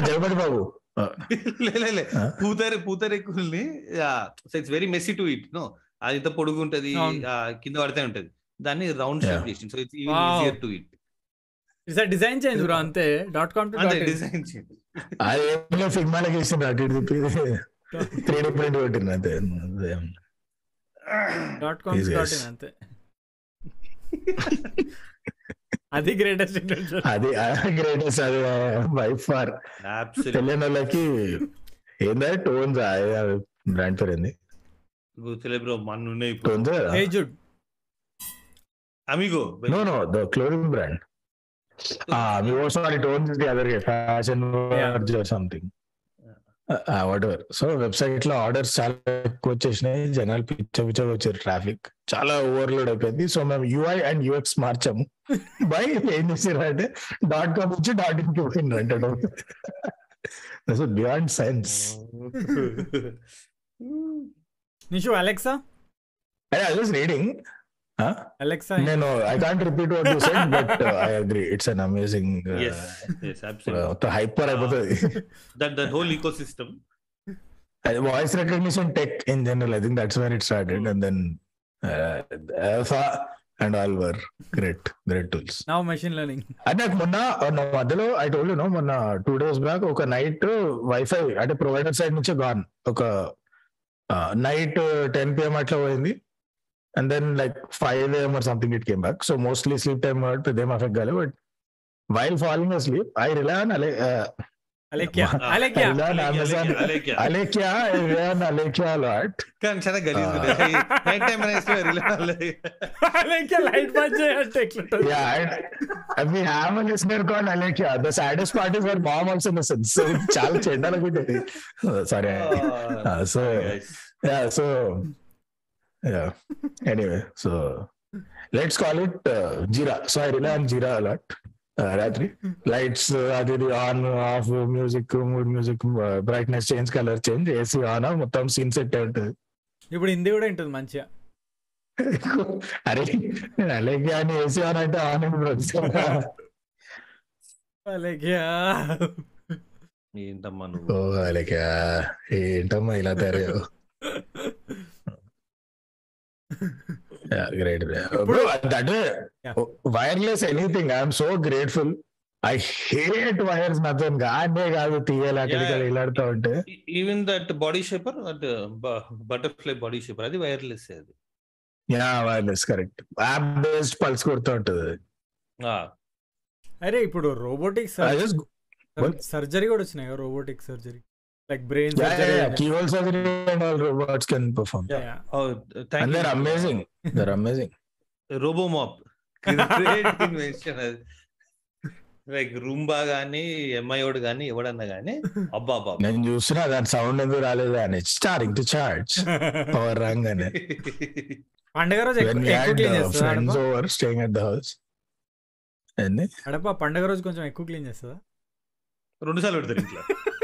జగపతి బాబు. *laughs* లే ఆ? పూతరే పూతరేకుల్ని it's very messy to it no అది ఇంత పొడుగు ఉంటది కింద పడితే ఉంటది. దాన్ని రౌండ్ షేప్. చేసింది. So it's. Easier to it design change bro అంతే. Dot com to dot design చేయండి. అది ఏమో ఫిగ్మాలకి ఇచ్చింది అటు ఇటు తిప్పి. త్రీ డి ప్రింట్ కొట్టింది అంతే. అదే. Dot com dot. ఇన్ అంతే. అది గ్రేటెస్ట్ అది గ్రేటెస్ట్ అది బై ఫార్. తెలియని వాళ్ళకి ఏందా టోన్స్ బ్రాండ్ పేరు ఏంది? గుర్తులే బ్రో మన ఉన్నాయి ఇప్పుడు amigo no no the clothing brand. Other fashion something whatever so వెబ్సైట్లో ఆర్డర్స్ చాలా ఎక్కువ వచ్చేసినాయి. జనాలు పిచ్చ పిచ్చ వచ్చారు ట్రాఫిక్ చాలా ఓవర్లోడ్ అయిపోయింది. సో మేము యూఐ అండ్ యూఎక్స్ మార్చాము. *laughs* బై ఏం చేసారు అంటే డాట్ కామ్ నుంచి డాట్ ఇన్కి పోయిండ్రు అంటే beyond science Nishu Alexa I reading Alexa నేను I can't repeat what you said but I agree it's an amazing yes yes absolutely. Hyper అయిపోతుంది that that whole ecosystem. Voice recognition tech in general I think that's when it started and then and all were great great tools now machine learning అంటే నాకు మొన్న మొన్న మధ్యలో I told no మొన్న two days back ఒక night wifi అంటే provider side నుంచి gone ఒక నైట్ టెన్ పిఎం అట్లా పోయింది. And then like 5 a.m. or something, it came back. So mostly sleep time to them affect But while falling asleep, I rely on uh, Alekia. *laughs* Ah. Alekia. Amazon. Alekia. Alekia. I rely on Alekia a lot. Kan chana galis gude. Night time mana isto rely on Alekia. Alekia light baje take it. Yeah, and, I mean, I'm a listener called Alekia. The saddest part is her mom also listens. So *laughs* chala chenda lagude. Oh, sorry. Uh, so yeah, so. Yeah. *laughs* Anyway so let's call it uh, Jira. So I rely on Jira a lot. Uh, రాత్రి lights అది on off music mood music brightness change colour change AC on మొత్తం scene set ఉంటుంది. ఇప్పుడు హిందీ కూడా ఉంటుంది మంచిగా. *laughs* అరే అలాగే అని ఏసీ ఆన్ అంటే ఆన్ *laughs* అలెక్యా ఏంటమ్మా నువ్వు? అలాగే ఏంటమ్మా ఇలా తయారయ్యావు? Yeah, great. ఇప్పుడు- Bro, that way, Yeah. wireless anything, I'm so grateful. I hate wires నచ్చని గానే కాదు తీయాలి అక్కడికి Yeah. వెళ్ళాడుతూ ఉంటే even that body shaper that butterfly body shaper అది వైర్లెస్ అది yeah wireless correct app based pulse కొడుతూ ఉంటుంది Ah, అరే ఇప్పుడు robotic I just what? Surgery కూడా వచ్చినాయి కదా robotic surgery like brain yeah, yeah, yeah. Surgery keyhole surgery and all robots can perform. Oh, thank and they're you. amazing. They're amazing. Great invention అది like Roomba గానీ ఎంఐఓడ్ గానీ ఎవడన్నా గానీ అబ్బా అబ్బా నేను చూస్తున్నా దాని సౌండ్ ఎందుకు రాలేదు అని. స్టార్టింగ్ టు చార్జ్ పవర్ రాగానే. పండగ రోజు over staying at the house. and అడప పండగ రోజు కొంచెం ఎక్కువ క్లీన్ చేస్తుందా? రెండు సార్లు పెడతారు ఇంట్లో. *laughs*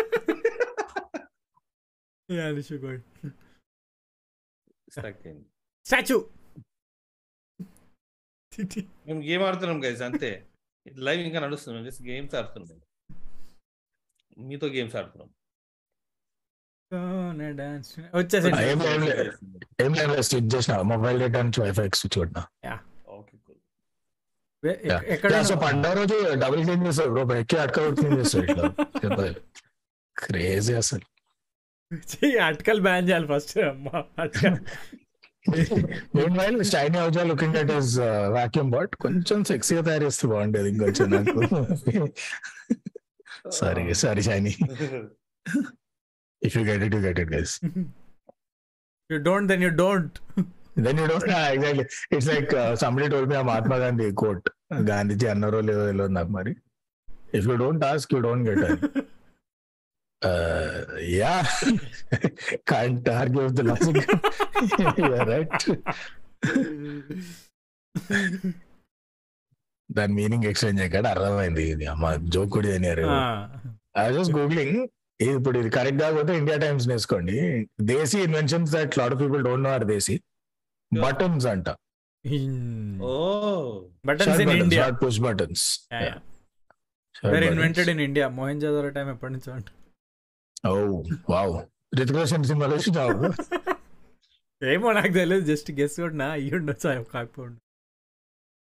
Stuck అయింది. స్టాచ్యూ మేము గేమ్ ఆడుతున్నాం గైస్ అంతే. లైవ్ ఇంకా నడుస్తుంది జస్ట్ గేమ్స్ ఆడుతున్నాం. మీతో గేమ్స్ ఆడుతున్నాం. మొబైల్ డేటా నుంచి వైఫై స్విచ్ కొట్టిన ఓకే ఎక్కడ సో పండుగ రోజు డబుల్ క్లీన్ చేస్తాడు బ్రో ఎక్కి అడక క్లీన్ చేస్తాడు ఇట్లా. *laughs* క్రేజీ అసలు. అటకల్ బ్యాన్ చేయాలి ఫస్ట్ అమ్మా Shiny అవుజా looking at his vacuum bot కొంచెం సెక్సీగా తయారు చేస్తే బాగుండేది ఇంకొంచెం నాకు sorry sorry Shiny if you get it you get it guys you don't then you don't then you don't exactly it's like somebody told me uh Mahatma Gandhi coat Gandhiji అన్నారో లేదో తెలియదు నాకు మరి if you don't ask you don't get yeah. Can't argue with the logic right దాని meaning explain చేయకుండా అర్థమైంది. ఇది అమ్మ జోక్ కూడా చేయనియారు ఐ జస్ట్ గూగ్లింగ్ ఇప్పుడు ఇది కరెక్ట్ కాకపోతే ఇండియా టైమ్స్ నేర్చుకోండి desi inventions that lot of people don't know or desi. Buttons అంట. ఓ. Buttons in India push buttons invented in India Mohan జాదర్ time ఎప్పటి నుంచో అంట. ఓ వావ్ రితిక్ రోషన్ సినిమాలో చూసావు ఏమో నాకు తెలియదు జస్ట్ గెస్ కూడా అయ్యి ఉండొచ్చు కాకపోండి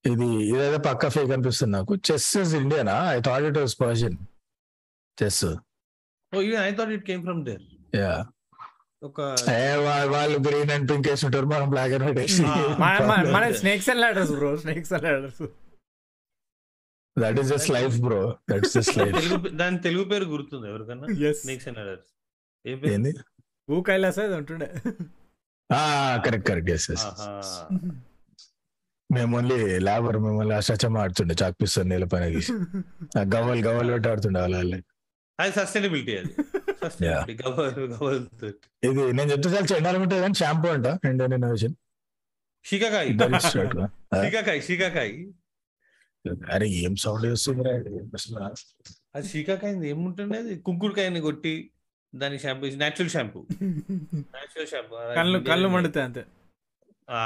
ఇది ఇదైతే పక్క ఫేక్ అనిపిస్తుంది నాకు. Chess is Indiana I thought it was Persian chess oh even I thought it came from there yeah ఒక వాళ్ళు గ్రీన్ అండ్ పింక్ వేసి ఉంటారు మనం బ్లాక్ అండ్ వైట్ వేసి మన snakes and ladders bro snakes and ladders that is just life bro that's just life Telugu దాని తెలుగు పేరు గుర్తుంది ఎవరికన్నా? స్నేక్స్ అండ్ అడర్స్ ఏంది? భూ కైలాస అది ఉంటుండే. Correct correct yes yes. మేము ఓన్లీ లేబర్ మిమ్మల్ని అష్టచమ్మ ఆడుతుండే చాక్పిస్తాను నేల పైన గీసి. ఆ గవ్వలు గవ్వలు పెట్టి ఆడుతుండే వాళ్ళ అది సస్టైనబిలిటీ అది. ఇది నేను చెప్తే చాలా చెండాలి ఉంటుంది కానీ షాంపూ అంట ఇండియన్ ఇన్నోవేషన్. షికాకాయ్. షికాకాయ్ షికాకాయ్. అరే ఏం సౌండ్ చేస్తుంది అది షికాకాయ ఏముంటుండే అది కుంకుడుకాయని కొట్టి దాని shampoo natural shampoo natural shampoo కళ్ళు కళ్ళు మండుతాయి అంతే.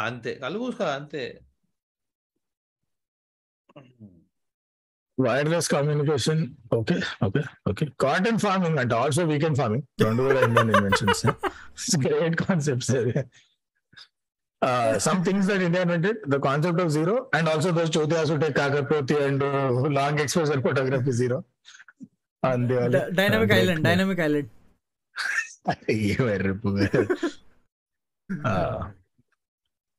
అంతే. కళ్ళు పూసుకో అంతే. Wireless communication okay okay okay cotton farming అంటే ఆల్సో వీకెండ్ ఫార్మింగ్ రెండు కూడా Indian inventions great concepts some things that India invented the concept of zero and also those Chavithi ఆసుటే కాకరపోతి and long exposure photography zero అంతే dynamic island dynamic island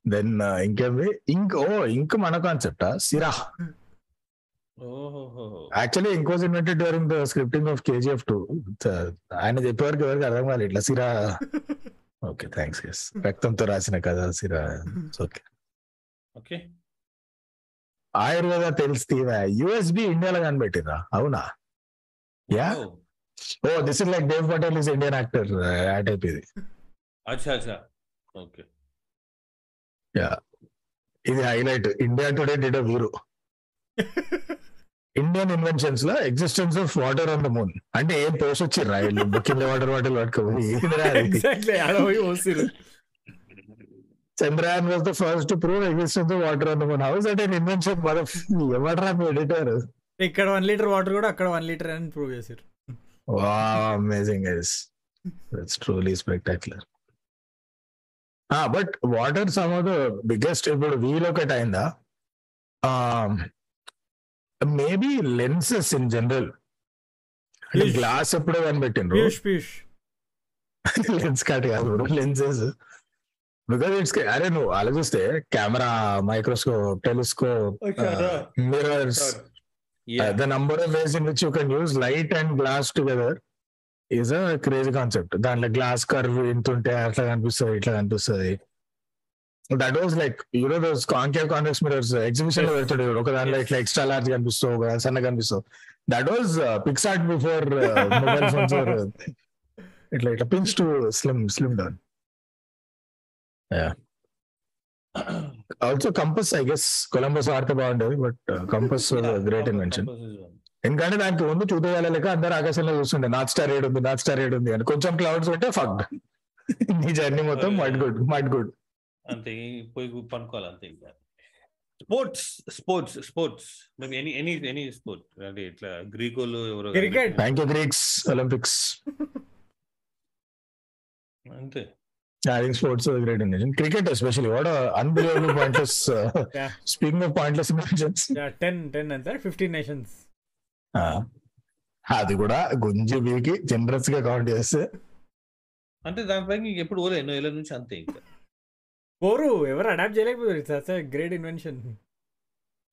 then ఇంకేమి ink oh ink మన కాన్సెప్టా సిరా actually ink was invented during the scripting of KGF two ఆయన చెప్పేవారికి ఎవరికి అర్థం కాలేదు ఇట్లా సిరా *laughs* ఓకే థ్యాంక్స్ ఎస్ రక్తంతో రాసిన కథ సిరా. ఓకే ఓకే ఆయుర్వేద తెలిసి యుఎస్బి ఇండియాలో కనిపెట్టిరా అవునా? Yeah? Oh. This is like Dev Patel is Indian actor ఆ టైప్ ఇది అచ్చా అచ్చా. ఓకే ఇది హైలైట్ ఇండియా టుడే డిడ్ వీరు ఇండియన్ ఇన్వెన్షన్స్లో existence of water on the moon అంటే ఏం పోసొచ్చి రాయలు కింద వాటర్ బాటిల్ పట్టుకోవాలి Chandrayaan was the first to prove existence of water on the moon how's అంటే ఇన్వెన్షన్ మన ఎవడరా ఎడిటర్ ఇక్కడ వన్ లీటర్ వాటర్ కూడా అక్కడ వన్ లీటర్ అని ప్రూవ్ చేసారు వా amazing guys that's truly spectacular but what are some of the biggest ఇప్పుడు వీల్ ఒకటి అయిందా మేబీ లెన్సెస్ ఇన్ జనరల్ అంటే. గ్లాస్ ఎప్పుడో కనిపెట్టిండ్రు? లెన్స్ కట్ కాదు లెన్సెస్ బికాస్ ఇట్స్ అరే నువ్వు ఆలోచిస్తే camera microscope telescope mirrors the number of ways in which you can use light and glass together is a crazy concept దాంట్లో glass curve ఇంత ఉంటే అట్లా కనిపిస్తుంది ఇట్లా కనిపిస్తుంది. That was like you know those concave convex mirrors ఎగ్జిబిషన్లో పెడతాడు. ఒక దాంట్లో ఇట్లా ఎక్స్ట్రా లార్జ్ కనిపిస్తావు ఒక సన్న కనిపిస్తావు that was PicsArt before mobile phones ఇట్లా ఇట్లా pins to slim slim down also compass I guess Columbus వాడితే బాగుండేది బట్ కంపస్ గ్రేట్ ఇన్వెన్షన్ ఎందుకంటే దానికి ముందు చూడగలలేక అందరు ఆకాశంలో చూస్తుండే నార్త్ స్టార్ ఏడు ఉంది నార్త్ స్టార్ ఏడు ఉంది అని. కొంచెం క్లౌడ్స్ ఉంటే ఫక్డ్ *laughs* నీ జర్నీ మొత్తం మడ్ గుడ్ మడ్ గుడ్ అంతే పోయి పనుకోవాలి అంతే ఇంకా. Sports sports sports. Maybe any any any sport అంటే ఇట్లా గ్రీకోలు ఎవరో Cricket. Thank you Greeks Olympics అంతే. I think sports great invention cricket especially what unbelievable pointless Yeah. Speaking of pointless inventions ten ten అంతే ఫిఫ్టీన్ నేషన్స్ అది కూడా గుంజి బీకి జనరస్గా count చేస్తే. అంటే దానిపై ఎప్పుడు పోలే ఎన్నో ఏళ్ళ నుంచి అంతే ఇంకా. పోరు ఎవరు అడాప్ట్ చేయలేకపోయారు. It's great invention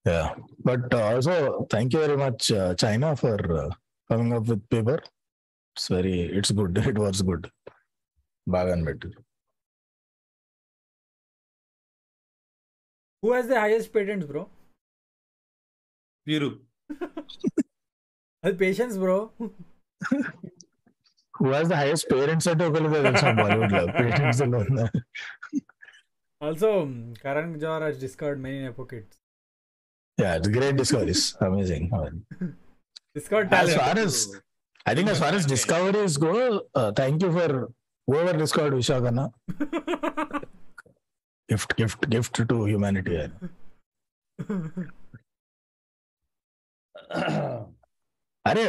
Yeah, but also thank you very much, uh, China, for uh, coming up with paper. It's very, it's good. *laughs* It was good. బాగా అనిపెట్టారు who has the highest patents bro వీరు అది patience bro who has the highest parents అంటే ఒకళ్ళు తెలుసు బాలీవుడ్లో? Parents *laughs* లో ఉన్నారు. Also Karan Johar has discovered many nepo kids yeah it's great discoveries amazing discovered as far talent as I think as far as discoveries go, uh, thank you for whoever discovered Vishakana. Gift, gift, gift to humanity. అరే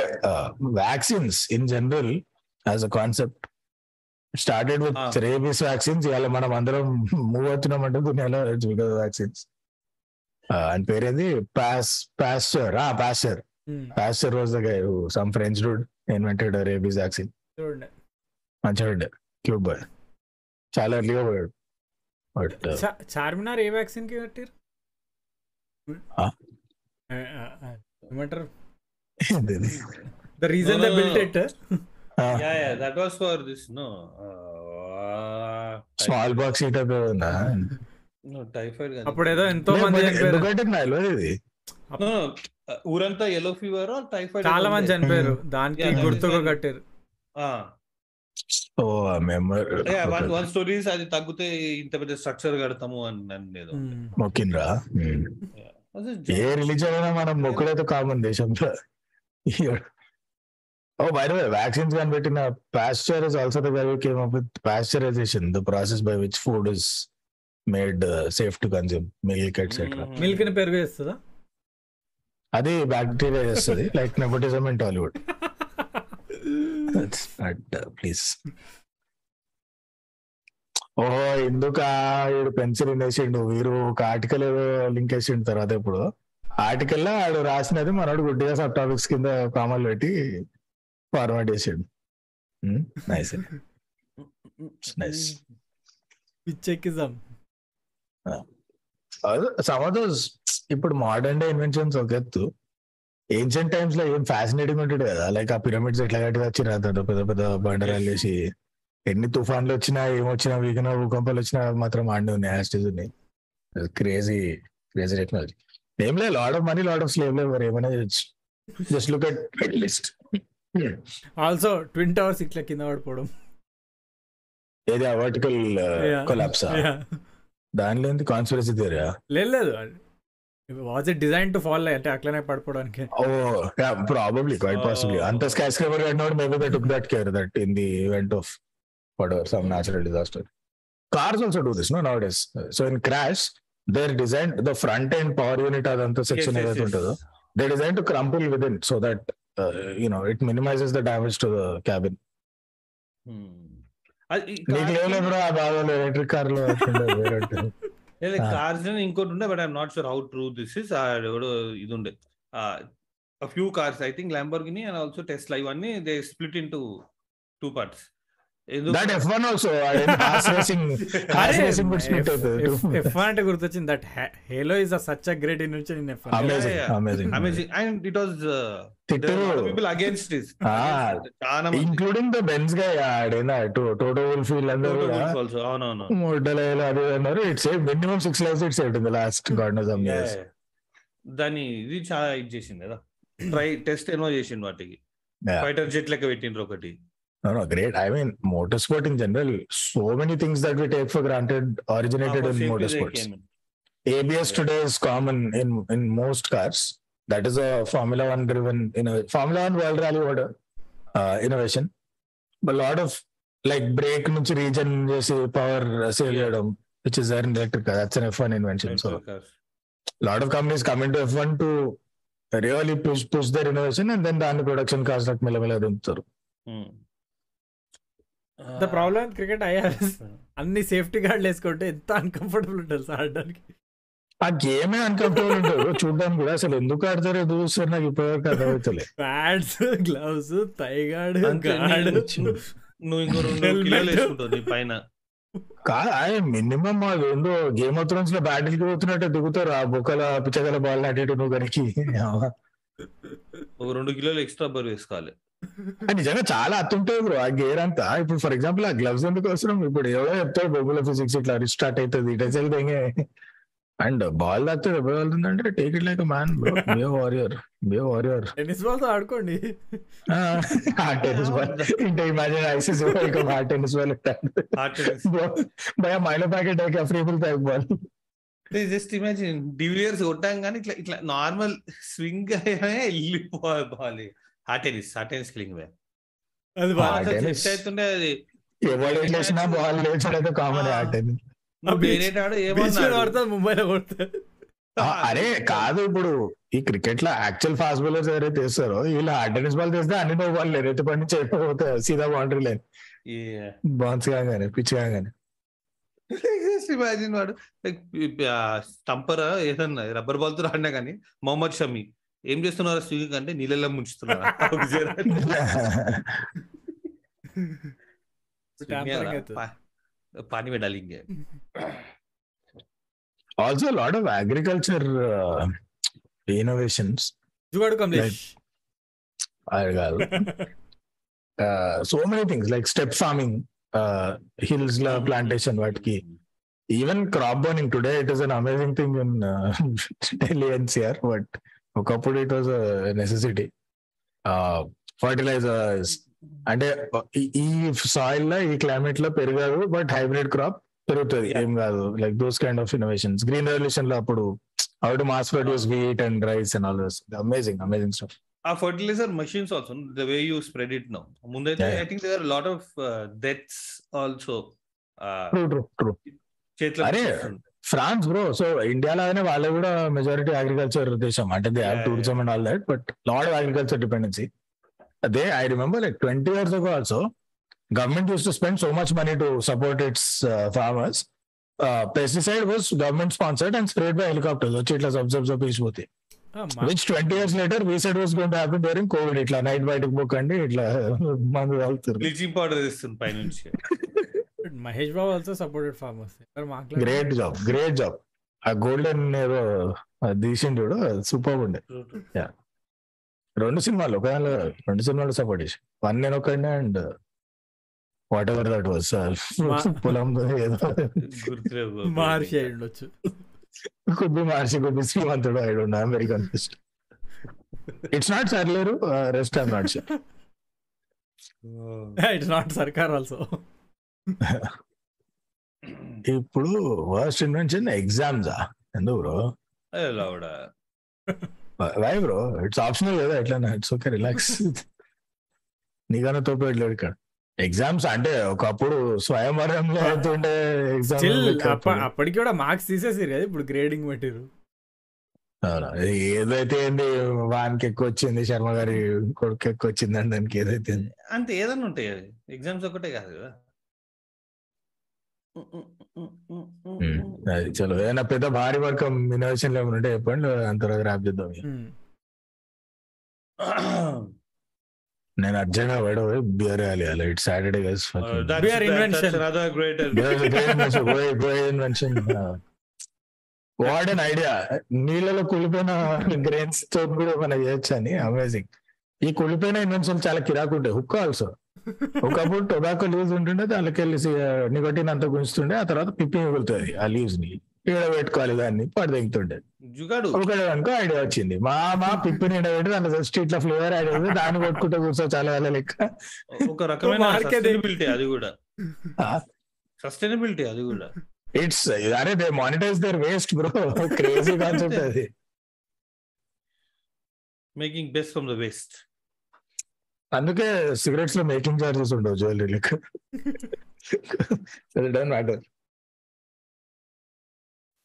vaccines in general as a concept started with. Rabies vaccines ఇవాళ మనం అందరం move అవుతున్నామంటే దునియాలో because vaccines అని పేరేది? Pas Pasteur uh Pasteur Pasteur was the guy some French dude invented rabies vaccine మంచిగా ఉండే. Cute boy చాలా ఎర్లీగా పోయాడు. బట్ చా- చార్మినార్ ఏ వ్యాక్సిన్కి కట్టారు? ఏమంటారు? The reason the built no. Yeah yeah that was for this no small box heat ఉందా నో టైఫాయిడ్ అప్పుడు ఏదో ఎంతో మంది ఇది. నో ఊరంతా ఎల్లో ఫీవర్ టైఫాయిడ్ చాలా మంది చనిపోయారు. దానికి Yeah, that గుర్తుగా కట్టారు. వన్ స్టోరీస్ అది తగ్గితే ఇంత పెద్ద స్ట్రక్చర్ కడతాము అని అనేది Hmm. మొక్కిండ్రా ఏ రిలీజన్ అయినా మనం మొక్కుడైతే కామన్ దేశంలో. Oh by the way vaccines కనిపెట్టిన Pasteur is also the way came up with pasteurisation the process by which food is made safe to consume milk etcetera మిల్క్ని పెరుగు వేస్తుందా? అది బ్యాక్టీరియా చేస్తుంది like nepotism in Tollywood please ఓహో ఎందుక? ఈడు pencil వేసిండు వీరు ఒక ఆర్టికల్ ఏదో లింక్ వేసిండు తర్వాత ఇప్పుడు ఆర్టికల్లో ఆడు రాసినది మనోడు గుడ్డిగా సబ్ టాపిక్స్ కింద కామలు పెట్టి ఫార్మాట్ చేసిండు. నైస్ నైస్ పిచ్చెక్కిజం. సమ్ ఆఫ్ దోస్ ఇప్పుడు మోడర్న్ డే ఇన్వెన్షన్స్ ఒక ఎత్తు. ఏన్షియంట్ టైమ్స్లో ఏం ఫ్యాసినేటింగ్ ఉంటుంది కదా. లైక్ ఆ పిరమిడ్స్ ఎట్లా కట్టి వచ్చిన పెద్ద పెద్ద బండరాలు వేసి ఎన్ని తుఫాన్లు వచ్చినా ఏమొచ్చినా వీకినా భూకంపాలు వచ్చినా మాత్రం ఆడి ఉన్నాయి హ్యాస్టేజ్ ఉన్నాయి. క్రేజీ క్రేజీ టెక్నాలజీ ఏం లేదు lot of money lot of slave labour ఏమైనా just look at list also twin towers ఇట్లా కింద పడిపోవడం ఏది వర్టికల్ Yeah. కొలాప్స్. దానిలో ఏంది కాన్స్పిరసీ థియరీ లేదు was it design to fall అంటే అట్లనే పడిపోవడానికి Oh, yeah, probably, quite possibly. Oh. Anta skyscraper had not, maybe they took that care that in the event of whatever, some natural disaster. Cars also do this, no, nowadays. So in crash, they're designed, the front end power unit అదంతా section ఏదైతే ఉంటుందో they designed to crumple within so that, uh, you know, it minimizes the damage to the cabin. నీకు bro ఆ బాధలు electric కార్లో. Cars ఇంకోటి ఉండే but I'm not sure how true this is ఎవడో ఇది ఉండే. Few cars I think Lamborghini and also Tesla ఇవన్నీ they split in two parts that F one also horse racing horse racing కూడా split అవుతుంది F అంటే గుర్తొచ్చింది that halo is such a great invention in F amazing. Amazing amazing and it people including the బెన్స్గా ఆడేనా toto Wolff వీళ్ళందరూ కూడా also అవునవును. మూడలేలు అది అన్నారు. It's minimum it's in the last god knows ఇది చాలా ఇది చేసింది కదా. ట్రై టెస్ట్ చేసిండు వాటికి. ఫైటర్ జెట్ లెక్క పెట్టిండ్రు ఒకటి. No, no, great. I mean, motorsport in general, so many things that we take for granted originated in motorsports. ABS today is common in in most cars. That is a Formula One driven, you know, Formula One World Rally order uh, innovation. But a lot of like brake నుంచి region చేసి power save Yeah. చేయడం, which is there in electric car. That's an F1 invention. So a lot of companies come into F1 to really push push their innovation and then దాన్ని production cost like మెల్లమెల్ల దింపుతారు the problem cricket IRS అన్ని safety గార్డ్లు వేసుకుంటే ఎంత uncomfortable ఉంటుంది sir ఆడడానికి. ఆ గేమే అన్కంఫర్టబుల్ ఉంటారు చూడడానికి కూడా అసలు ఎందుకు ఆడతారో చూస్తారు నాకు ఇప్పటివరకు అర్థమవుతలే ప్యాడ్స్ గ్లౌస్ తైగాడు గాడు నువ్వు ఇంకో రెండు. కిలోలు వేసుకుంటావు నీ పైన. కాదు మినిమం అది ఏందో గేమ్ ఆఫ్ థ్రోన్స్లో బ్యాటిల్కి పోతున్నట్టు దిగుతారు. ఆ బొక్కల పిచ్చగల బాల్ అటు నువ్వు కనుక ఒక రెండు కిలోలు ఎక్స్ట్రా బరువు వేసుకోవాలి. నిజంగా చాలా అత్తుంటాయి బ్రో ఆ గేర్ అంతా. ఇప్పుడు ఫర్ ఎగ్జాంపుల్ ఆ గ్లవ్స్ ఎందుకు అవసరం? ఇప్పుడు ఎవరో చెప్తాడు బొబ్బుల ఫిజిక్స్ ఇట్లా రిస్టార్ట్ అవుతుంది ఇట్ వెళ్తే అండ్ బాల్ తాకితే దెబ్బ వెళ్తుందంటే take it like man bro be warrior be warrior tennis బాల్తో ఆడుకోండి. ఆ టెన్నిస్ బాల్ ఇంటే ఇమాజిన్ ఐసిస్ ఆ టెన్నిస్ బాల్ భయ మైలో ప్యాకెట్ అయితే free full pack ball just imagine de Villiers కొట్టాం కానీ ఇట్లా ఇట్లా నార్మల్ స్వింగ్ వెళ్ళిపోవాలి ఆ టెన్నిస్ ఆ టెన్నిస్ క్లింగ్ వే. అది బాగా. చెట్ అవుతుంటే అది. ఎవరు వేసినా బాల్ లేచాడైతే కామన్ ఆ టెన్నిస్ నువ్వు వేరేట వాడు బీచ్ ఏమన్నాడు? కొడతారు ముంబైలో కొడతారు ఆ, అరే కాదు ఇప్పుడు ఈ క్రికెట్లో యాక్చువల్ ఫాస్ట్ బౌలర్స్ ఎవరైతే వేస్తారో వీళ్ళు టెన్నిస్ బాల్ తెస్తే అన్ని నువ్వు వాళ్ళు ఏదైతే పని చేయకపోతే సీదా బౌండరీ లైన్ Yeah. బౌన్స్ కాగానే పిచ్ కాగానే. ఇమాజిన్ వాడు లైక్ స్టంపర్ ఏదన్నా రబ్బర్ బాల్తో ఆడినా కానీ మొహమ్మద్ షమి ఏం చేస్తున్నారు స్వింగ్ అంటే నీళ్ళలో ముంచుతున్నారు. *laughs* *laughs* పాని పెట్టాలి ఇంకే. Also lot of agriculture innovations jugaad Kamlesh. అది కాదు so many things like step farming హిల్స్లో ప్లాంటేషన్ వాటికి. Even crop burning today it is an amazing thing in Delhi NCR but ఒకప్పుడు ఇట్ వాజ్ నెసెసిటీ ఫర్టిలైజర్స్ అంటే ఈ- సాయిల్లో ఈ క్లైమేట్లో పెరగదు but hybrid crop పెరుగుతుంది. ఏం కాదు like those kind of innovations green రెవల్యూషన్లో అప్పుడు how to mass produce wheat and rice and all those amazing amazing stuff uh fertiliser machines also the way you spread it now ముందైతే I think there lot of deaths also చేతిలో France bro so ఇండియాలోనే వాళ్ళు కూడా majority agriculture దేశం. అంటే they have tourism and all that but lot of agriculture dependency అదే I remember like twenty years ago also government use to spend so much money to support it's farmers pesticide was government sponsored and sprayed by helicopters వచ్చి ఇట్లా సబ్ సబ్ సబ్ తీసిపోతాయి which twenty years later వీసెడ్ was going to happen during Covid ఇట్లా night బయటకు పోకండి ఇట్లా *laughs* మందు తాగుతారు. బ్లీచింగ్ పౌడర్ తెస్తుంది పైనుంచి. *laughs* Mahesh Babu also supported farmers great job great job ఆ గోల్డెన్ ఏదో తీసిండు చూడు సూపర్ ఉండే. రెండు సినిమాలు ఒక రెండు సినిమాలు సపోర్ట్ చేసి. వన్ నేను ఒకడినే and whatever that was పొలం మహర్షి అయి ఉండొచ్చు. మార్చి could be Srimanthudu I'm very confused it's not Sarileru rest I'm not sure it's not Sarkar also ఇప్పుడు వర్స్ట్ ఇన్వెన్షన్ ఎగ్జామ్స్ ఎందుకు bro why bro it's optional కదా ఎట్లా it's okay relax నీకన్నా తోపేట్లేదు ఇక్కడ. Exams అంటే ఒకప్పుడు స్వయంవరంలో అవుతుండే ఎగ్జామ్ అప్పటికి కూడా మార్క్స్ తీసేసారు కదా ఇప్పుడు గ్రేడింగ్ పెట్టారు ఏదైతే ఏంది వానికి ఎక్కువ వచ్చింది శర్మ గారి కొడుకు ఎక్కువ వచ్చింది అని దానికి ఏదైతే ఏంది. అంతే ఏదన్నా ఉంటాయి అది. ఎగ్జామ్స్ ఒకటే కాదు కదా. అది చలో. ఏదైనా పెద్ద భారీ వర్క్ ఇన్నోవేషన్ ఏమైనా ఉంటే చెప్పండి అంతవరకు ర్యాప్ చేద్దాం. నేను అర్జెంట్గా పడ బియర్ వేయాలి అలా it Saturday invention. Invention what an idea నీళ్ళలో కుళ్ళిపోయిన గ్రెయిన్స్తో కూడా మనం చేయొచ్చు అని అమేజింగ్ ఈ కుళ్ళిపోయిన ఇన్వెన్షన్ చాలా కిరాకు ఉంటాయి హుక్ ఆల్సో ఒకప్పుడు టొబాకో లీవ్స్ ఉంటుండే దానికి వెళ్ళి నికోటిన్ అంతా గుంచుతుండే ఆ తర్వాత పిప్పి మిగులుతుంది ఆ లీవ్స్ని ఈడ పెట్టుకోవాలి దాన్ని పడదెంగుతుండే. జుగాడు. ఒకటే అనుకో ఐడియా వచ్చింది. మా మా పిప్పిని ఈడ పెట్టి దాంట్లో స్ట్రీట్లో ఫ్లేవర్ ఐడియా ఉంది దాన్ని కొట్టుకుంటే కూర్చో చాలా వేల లెక్క. ఒక రకమైన అది కూడా. సస్టైనబిలిటీ అది కూడా. ఇట్స్ అరే they monetise their waste bro crazy concept అది. Making best from the waste అందుకే సిగరెట్స్లో మేకింగ్ చార్జెస్ ఉండవు జ్యువెలరీ లెక్క. Don't matter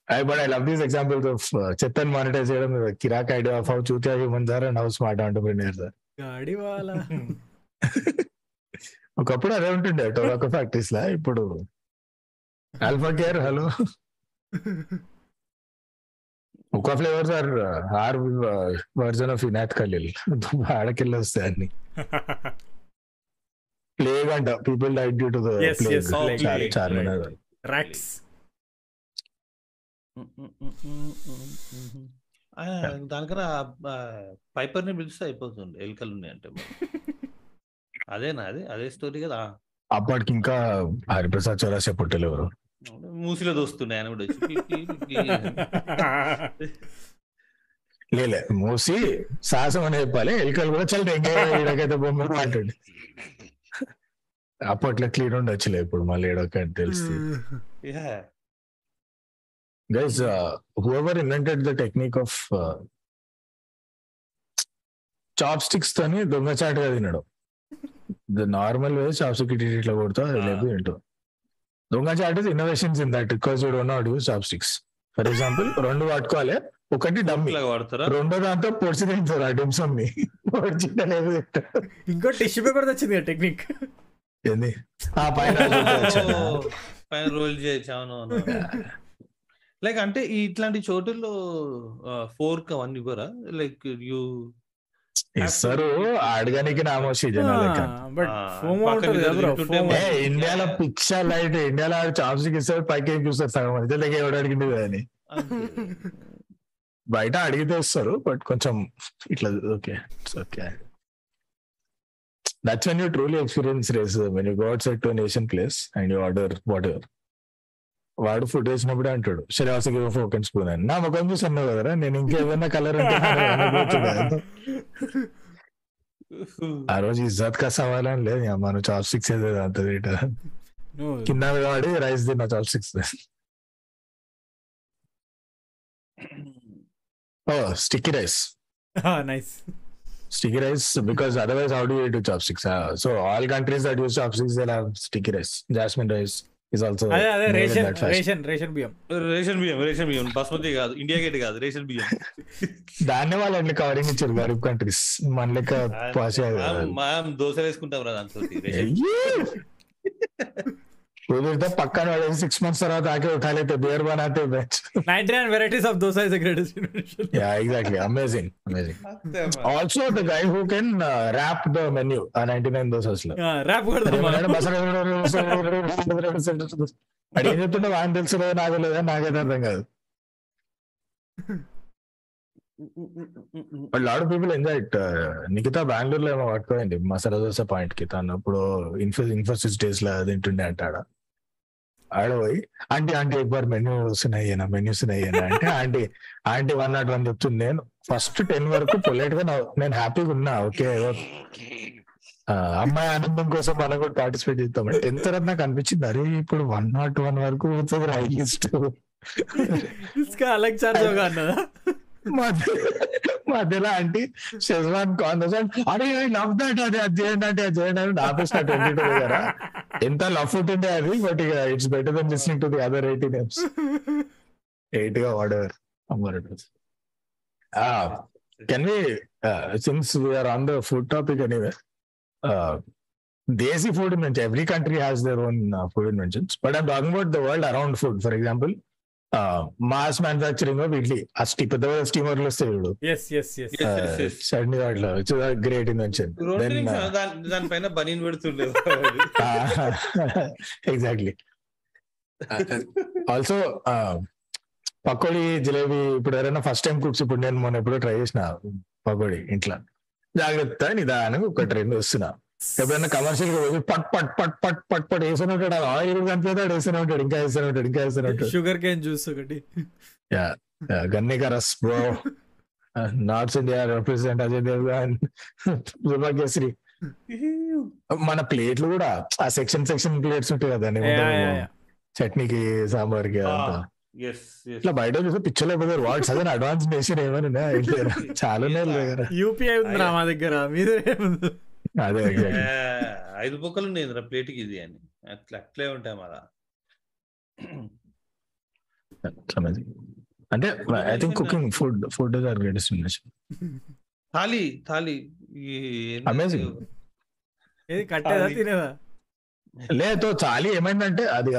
I but I love these examples of చెత్తన్ monetise చేయడం కిరాక్ idea of how చూతే human sir and how smart entrepreneur sir ఒకప్పుడు అదే ఉంటుండే టొబాకో ఫ్యాక్టరీస్ లా ఇప్పుడు. ఆల్ఫా కేర్ హలో ఒక flavours are are version of ఇనాత్ Khalil ఆడకెళ్ళి వస్తాయి అన్ని. ప్లేగ్ అంట. People died due to plague. Rats దానికన్నా పైపర్ని పిలిస్తే అయిపోతుంది. ఎలుకలు ఉన్నాయి అంటే. *laughs* అదేనా అదే అదే స్టోరీ కదా. అప్పటికి ఇంకా హరిప్రసాద్ చౌరాసే పుట్టలు ఎవరు మూసిలో దోస్తున్నాయి ఆయన కూడా. లేలే మూసి సాహసం అని చెప్పాలి. ఎలుకలు కూడా చాలా బొమ్మ అంటుండే అప్పట్లో క్లీన్ ఉండొచ్చులే ఇప్పుడు మళ్ళీ ఏడొక తెలుస్తుంది. Yeah. guys uh, whoever invented the technique of uh, chopsticks తోని దొంగచాటుగా తినడం. ద నార్మల్ వే చాప్స్టిక్ ఇటు ఇట్లా కొడుతా లేదు ఏంటో దొంగచాటు innovations in that because you don't not use chopsticks for example రెండు పట్టుకోవాలి ఒకటి డమ్మి రెండో దాంతో పొడిచి తింటారు ఆ డిమ్సమ్ని. ఇంకో టిష్యూ పేపర్ వచ్చింది టెక్నిక్ ఏంది? ఆ పైన పైన రోల్ చేయొచ్చు అవును అవును. లైక్ అంటే ఈ ఇట్లాంటి చోటుల్లో ఫోర్క్ అవన్నీ ఇవ్వరా? లైక్ యూ ఇస్తారు అడగనికి నామోషి ఇండియాలో పిక్చర్ లైట్ ఇండియాలో చాప్స్టిక్ ఇస్తారు పైకి ఏం చూస్తారు సగం మంది. దగ్గర ఎవడు అడిగింది అని. బయట అడిగితే ఇస్తారు బట్ కొంచెం ఇట్లా okay okay. That's when you truly experience race when you got set to nation place and you order whatever వాడు ఫుడ్ వేసినప్పుడే అంటాడు శ్రీవాసకి ఫోకన్ స్పూన్ అని. నా ముఖం చూసి అన్నావు కదరా నేను ఇంకేదన్నా కలర్ ఆ రోజు ఇజ్జత్ కా సవాల్ లేదు మనం చాప్ స్టిక్స్ ఏదో కింద వాడి రైస్ తిన్నా chopsticks oh sticky rice nice sticky rice because otherwise how do you chopsticks so all countries that chopsticks they sticky rice jasmine rice is also అదే రేషన్. రేషన్ రేషన్ బియ్యం. Ration బియ్యం ration బియ్యం బాస్మతి కాదు India Gate కాదు ration బియ్యం. దాన్నే వాళ్ళు అన్ని కవరింగ్ ఇచ్చారు గరీబ్ కంట్రీస్ మన లెక్క పాస్ మనం దోశ వేసుకుంటాం రా దాంతో కుదిరితే పక్కన సిక్స్ మంత్స్ తర్వాత ఆకే ఉఠాలైతే బేర్ బనాతే bench ninety nine varieties of dosa is greatest yeah exactly amazing amazing also the guy who can rap the menu uh ninety nine దోసెస్లో rap అడి ఏం చెప్తుంటే వాడిని తెలుసు లేదా నాకు లేదా నాకైతే అర్థం కాదు. But lot people enjoy it Nikhita బెంగళూరులో ఏమో పట్టుకోండి మసాలా దోశ పాయింట్కి తను ఇప్పుడు ఇన్ఫో ఇన్ఫోసిస్ డేస్లో తింటుండే అంటాడ. ఆడ ఆంటీ ఆంటీ ఎక్ బార్ మెన్యూ మెన్యూస్ మెన్యూ అంటే aunty aunty one not one చెప్తుంది. నేను ఫస్ట్ టెన్ వరకు పొలైట్గా నేను హ్యాపీగా ఉన్నా. ఓకే అమ్మాయి ఆనందం కోసం మనం కూడా పార్టిసిపేట్ చేస్తాం టెన్త్ తర్వాత నాకు అనిపించింది అరే ఇప్పుడు వన్ నాట్ వన్ వరకు పోతుంది రా లిస్ట్ మధ్యలో అంటే షెజ్వాన్ కాంగ్రెస్ అరే లవ్ దాట్ అదే అది చేయండి అంటే అది చేయండి అని ఆపేసిన ట్వంటీ టూ కదా ఎంత లవ్ ఫుట్ అది బట్ ఇక it's better then listening to the other eighteen eps ఎయిట్గా వాడేవారు. అమ్మరు can we since we're on the food topic food inventions every country has their own uh, food inventions. But i'm talking about the world around food. For example uh, mass manufacturing of idli. ఆ స్టీ పెద్ద పెద్ద స్టీమర్లు వస్తాయి yes. Chutney వాటిలో great invention రెండు then నిమిషాలు దాని దానిపైన బనీన్ పెడుతుండే ఎగ్జాక్ట్లీ ఆల్సో పకోడీ జిలేబీ ఇప్పుడు ఎవరైనా ఫస్ట్ టైం కుక్స్ ఇప్పుడు నేను మొన్న ఎప్పుడో ట్రై చేసిన పకోడీ ఇంట్లో. జాగ్రత్త నిదానంగా ఒక ట్రెండ్ వస్తున్నా. ఎప్పుడైనా కమర్షియల్గా పోయి పట్ పట్ పట్ పట్ పట్ పట్ వేస్తూనే ఉంటాడు. ఆ ఆయిల్ కనిపిస్తాడు వేస్తూనే ఉంటాడు. ఇంకా వేస్తూనే ఉంటాడు ఇంకా వేస్తూనే ఉంటాడు. షుగర్ కేన్ జ్యూస్ ఒకటి. గన్నీ కా రస్ bro. North India represent Ajay Devgan దుర్భాగ్యశ్రీ. మన ప్లేట్లు కూడా ఆ సెక్షన్ సెక్షన్ ప్లేట్స్ ఉంటాయి కదా Yeah, yeah, yeah. చట్నీకి సాంబార్కి ఇట్లా బయట చూస్తే పిచ్చర్ అయిపోతారు. వాడు సదన్ అడ్వాన్స్ నేషన్ ఏమైనా *laughs* చాలా యూపీఐ ఉందిరా మా దగ్గర. మీద అదే. ఐదు బొక్కలు ఉన్నాయి ప్లేట్కి ఇది అని. అట్లా అట్లే ఉంటాయి మళ్ళా. Amazing. అంటే I think cooking food food is our greatest invention thali thali. Amazing. ఏది కట్టేదా అది- తినేదా? లేదు తాలి ఏమైందంటే అది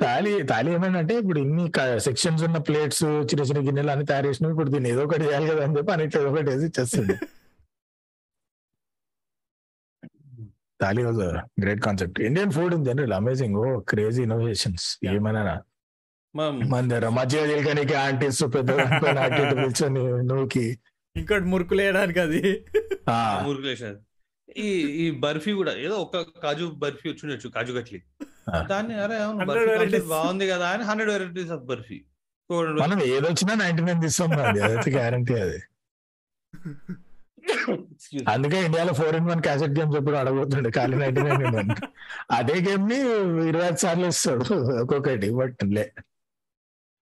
తాలి తాలి ఏమైందంటే ఇప్పుడు ఇన్ని సెక్షన్స్ ఉన్న ప్లేట్స్ చిన్న చిన్న గిన్నెలు అన్ని తయారు చేసినవి ఇప్పుడు దీన్ని ఏదో ఒకటి చేయాలి కదా అని చెప్పి అన్నిట్లో ఏదో ఒకటి వేసి ఇచ్చేస్తుంది. Thali was great concept Indian food in general amazing oh crazy innovations ఏమైనా? మా- మన దగ్గర మధ్య తెలియడానికి ఆంటీస్ పెద్ద ఆంటీ పిలిచొని నువ్వుకి ఇంకోటి మురుకులు వేయడానికి అది. ఆ, మురుకులేషన్ ఈ ఈ బర్ఫీ కూడా ఏదో ఒక కాజు బర్ఫీ వచ్చి ఉండొచ్చు కాజు కట్లీ. దాన్ని అరే అవును 100 బర్ఫీ బాగుంది కదా అని హండ్రెడ్ వెరైటీస్ ఆఫ్ బర్ఫీ. మనం ఏదొచ్చినా నైన్టీ నైన్ తీస్తాం అది గ్యారంటీ *laughs* అది. అందుకే ఇండియాలో four in one cassette games ఎప్పుడు అడగబోతుండే ఖాళీ నైన్టీ నైన్ ఇన్ వన్ అదే గేమ్ని ఇరవై ఐదు సార్లు ఇస్తాడు ఒక్కొక్కటి బట్ లే.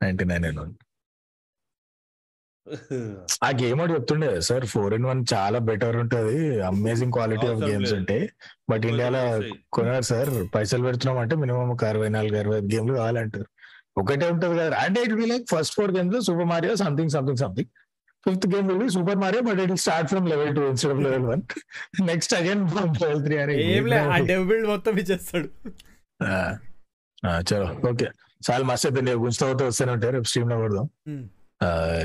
నైన్టీ నైన్ ఇన్ వన్ ఆ గేమ్ ఒకటి చెప్తుండే సార్ ఫోర్ ఇన్ వన్ చాలా బెటర్ ఉంటది అమేజింగ్ క్వాలిటీ ఆఫ్ గేమ్స్. ఉంటాయి బట్ ఇండియాలో కొన్నారు సార్ పైసలు పెడుతున్నాం అంటే మినిమం ఒక అరవై నాలుగు అరవై ఐదు గేమ్లు కావాలంటారు. ఒకటే ఉంటది కదా. అంటే it be like first four games Super Mario something something something fifth game will be Super Mario but it start from level two instead of level one next again from level three అనే ఏం లే ఆ *laughs* devil మొత్తం ఇచ్చేస్తాడు. చలో okay. చాలా మస్తు అయితే నేను గుంచుతా అవుతా వస్తూనే ఉంటాయి. రేపు స్ట్రీమ్లో Hmm.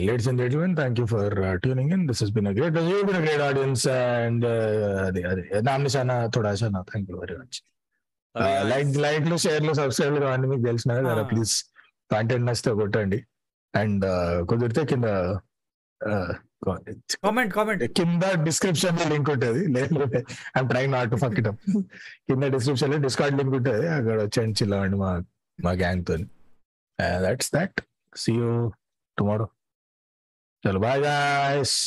Ladies and gentlemen thank you for tuning in this has been great been great audience and అది అది. థోడా శానా thank you very much like లైక్లు షేర్లు సబ్స్క్రైబ్లు అన్ని మీకు తెలిసిన. ప్లీజ్ కాంటెంట్ నచ్చితే కొట్టండి. అండ్ కుదిరితే కింద uh, కామెంట్ కామెంట్ కింద డిస్క్రిప్షన్లో లింక్ ఉంటుంది. లేదు I'm trying not to fuck it up కింద డిస్క్రిప్షన్లో డిస్కౌంట్ లింక్ ఉంటుంది. అక్కడ వచ్చేయండి చిల్లవండి మా మా గ్యాంగ్తో that's that see you tomorrow చలో బాయ్ గాయస్